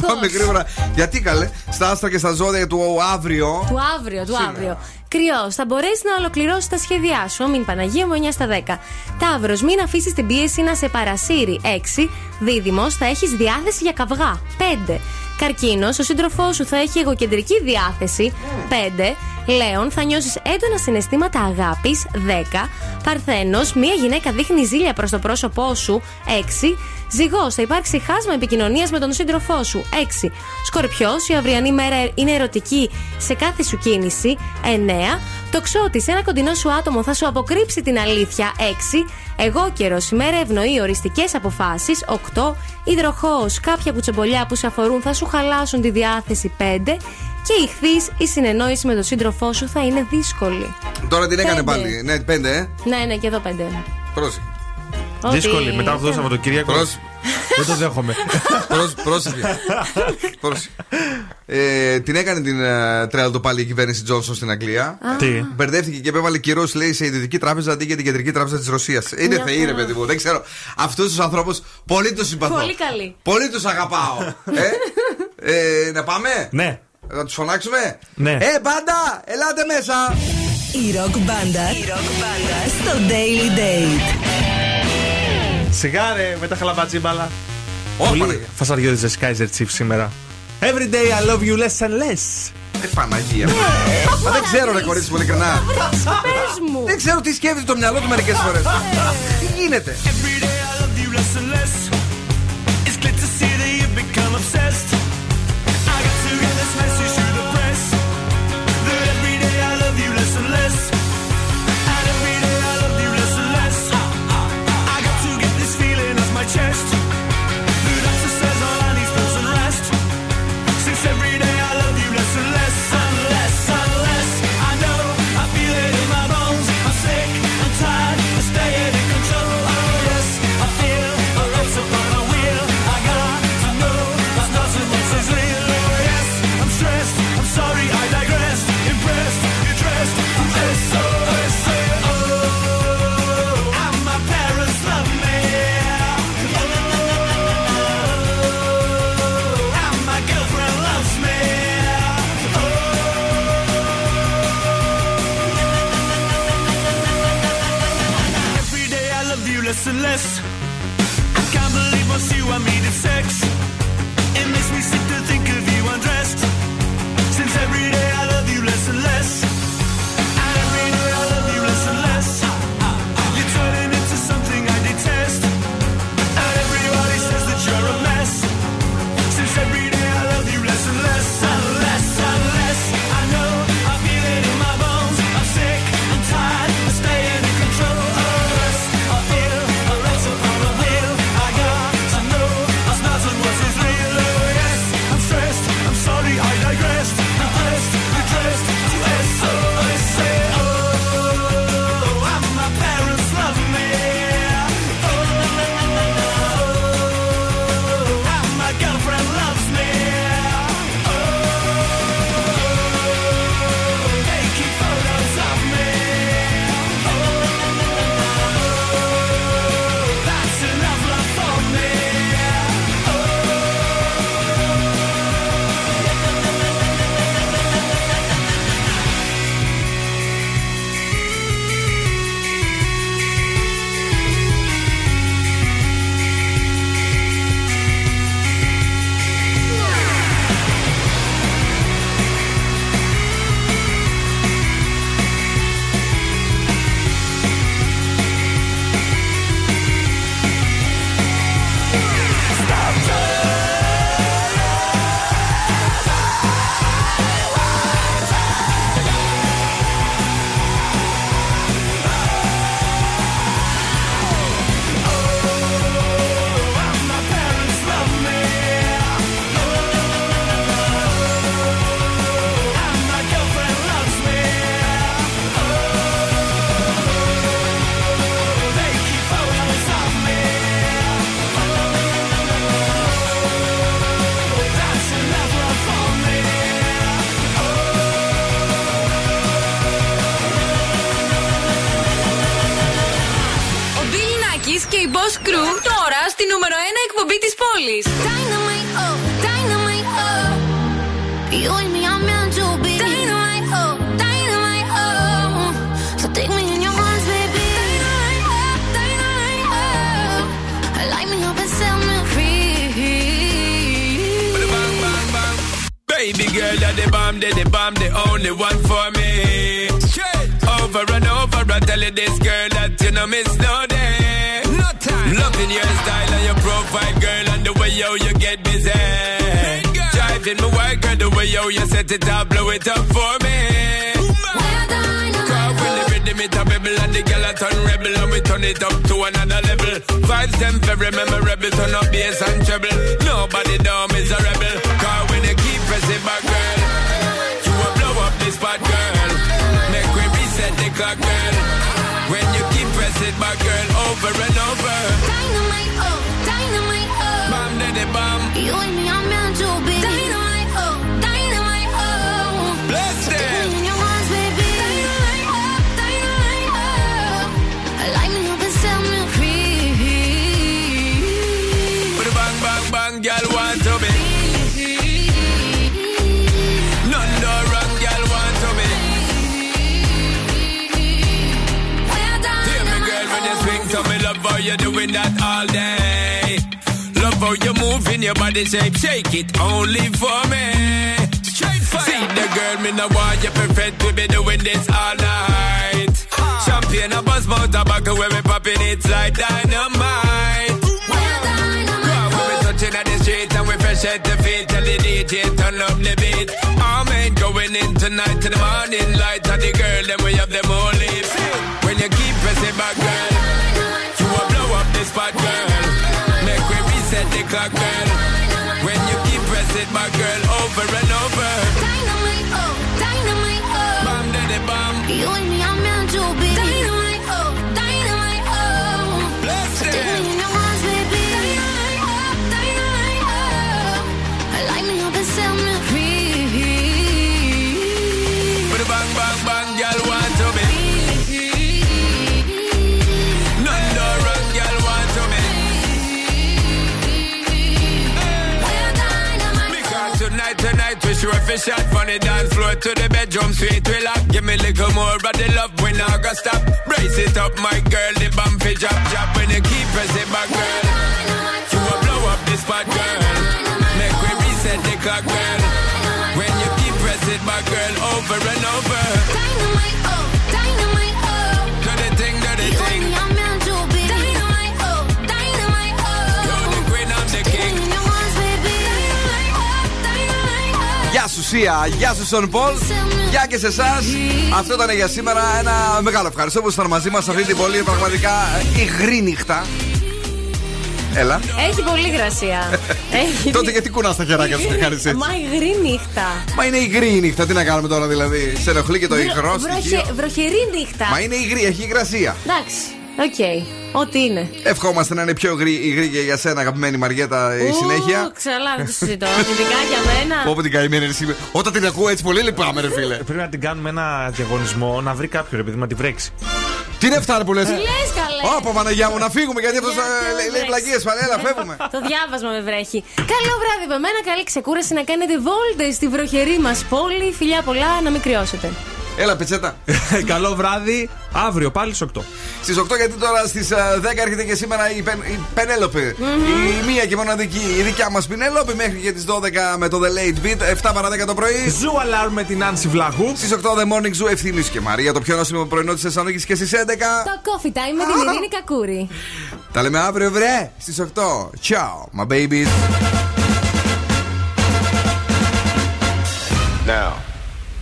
να πάμε γρήγορα. Γιατί καλέ, στα άστρα και στα ζώδια του αύριο. Του αύριο, του αύριο. Κρυός, θα μπορέσεις να ολοκληρώσεις τα σχέδιά σου. Μην Παναγία μου 9 στα 10. Ταύρος, μην αφήσεις την πίεση να σε παρασύρει. 6. Δίδυμος, θα έχεις διάθεση για καυγά. 5. Καρκίνος, ο σύντροφός σου θα έχει εγωκεντρική διάθεση. 5. Λέων, θα νιώσεις έντονα συναισθήματα αγάπης. 10. Παρθένος, μία γυναίκα δείχνει ζήλια προς το πρόσωπό σου. 6. Ζυγός, θα υπάρξει χάσμα επικοινωνίας με τον σύντροφό σου. 6. Σκορπιός, η αυριανή μέρα είναι ερωτική σε κάθε σου κίνηση. 9. Τοξότης, ένα κοντινό σου άτομο θα σου αποκρύψει την αλήθεια. 6. Εγώ καιρο, η μέρα ευνοεί οριστικές αποφάσεις. 8. Υδροχός, κάποια κουτσομπολιά που σε αφορούν θα σου χαλάσουν τη διάθεση. 5. Και ηχθή, η συνεννόηση με τον σύντροφό σου θα είναι δύσκολη. Τώρα την έκανε Πέντε. πάλι. Ναι, πέντε, ε. Ναι, ναι, και εδώ 5. Πρόσεχε. Ότι- Δύσκολη μετά αυτό το Σαββατοκύριακο. Πρόσ- Δεν το δέχομαι. Πρόσ- Πρόσεχε. Πρόσεχε. Ε, την έκανε την ε, τρέλα πάλι η κυβέρνηση Τζόνσον στην Αγγλία. Τι; Μπερδεύτηκε και επέβαλε κυρώ, λέει, σε ιδιωτική τράπεζα αντί για την κεντρική τράπεζα της Ρωσίας. Είναι Μια θεοί, ρε χαρά. παιδί μου. Δεν ξέρω. Αυτούς τους ανθρώπους πολύ τους συμπαθώ. Πολύ καλή. Πολύ τους αγαπάω. ε; ε, να πάμε; Ναι. Να τους φωνάξουμε; Ναι. Ε, μπάντα, ελάτε μέσα. Η ροκ μπάντα στο Daily Date. Σιγά ρε με τα χαλαμπατζίμπαλα. Ω, Πολύ Παναγία. φασαριώδη Kaiser Chief σήμερα. Every day I love you less and less. Ε, Παναγία. Μα δεν ξέρω, ρε κορίτσι μου, ειλικρινά. Πες μου. Δεν ξέρω τι σκέφτεται το μυαλό του μερικές φορές. Τι γίνεται; chest. back then. moving your body shape, shake it only for me. Straight fire. See the girl, me no want you perfect. We be doing this all night. Ah. Champagne, a buzz, mouth, tobacco, where we popping it's like dynamite. We're dynamite. Girl, we be touching at the street and we fresh at the feet. Tell the DJ turn up the beat. I'm ain't going in tonight to the morning light. And the girl, then we have them all lips. When you keep pressing back, girl. o'clock, girl. When you keep pressing my girl over and over. shot from the dance floor to the bedroom, sweet relax. Give me a little more of the love when I got stop. Brace it up, my girl, the bump fi drop, drop when you keep pressing back, girl. You will blow up this spot, girl. Make we reset the clock, girl. When you keep pressing back, girl, over and over. Γεια σου Sia, γεια σου Sean Paul, γεια και σε εσάς. Αυτό ήταν για σήμερα ένα μεγάλο ευχαριστώ που ήσασταν μαζί μας αυτή την πολύ πραγματικά υγρή νύχτα. Έλα. Έχει πολύ υγρασία. <laughs> Έχει... Τότε γιατί κουνάς τα χεράκια σου και κάνεις έτσι; Μα υγρή νύχτα. Μα είναι υγρή η νύχτα, τι να κάνουμε τώρα δηλαδή; Σε ενοχλεί και το Βρο- υγρό βροχε- στοιχείο; Βροχερή νύχτα. Μα είναι υγρή, έχει υγρασία. Εντάξει, οκ. Ό,τι είναι. Ευχόμαστε να είναι πιο υγρή, υγρή και για σένα, αγαπημένη Μαριέτα, η Ου, συνέχεια. Ξαλά, δεν το συζητώ. Ειδικά για μένα. Όπω την καημένη ρε, σήμερα. Όταν την ακούω έτσι πολύ λυπάμαι, ρε φίλε. Πρέπει να την κάνουμε ένα διαγωνισμό να βρει κάποιον επειδή να τη βρέξει. Τι είναι αυτά που λες; Τι λες, καλέ; Ω, Παναγιά μου, να φύγουμε γιατί αυτός Γιατί λέει βρέξει; πλαγίε. Παλέλα, φεύγουμε. Το διάβασμα με βρέχει. Καλό βράδυ από μένα, καλή ξεκούραση να κάνετε βόλτες στη βροχερή μας πόλη. Φιλιά πολλά, να μην κρυώσετε. Έλα, πετσέτα. <laughs> Καλό βράδυ, αύριο πάλι στις 8. Στις 8 γιατί τώρα στις 10 έρχεται και σήμερα η, Πεν, η Πενέλοπη. Η μία και μοναδική, η δικιά μας Πενέλοπη μέχρι και τις 12 με το The Late Beat. 7 παρα 10 το πρωί. Zoo alarm με την Άνση Βλάχου. Στις 8 The Morning Zoo Ευθύμη και Μαρία. Το πιο νόστιμο πρωινό της Θεσσαλονίκης και στις 11. Το coffee time με την <laughs> Ειρήνη Κακούρη. Τα λέμε αύριο, βρε. Στις 8. Ciao, my babies. Now,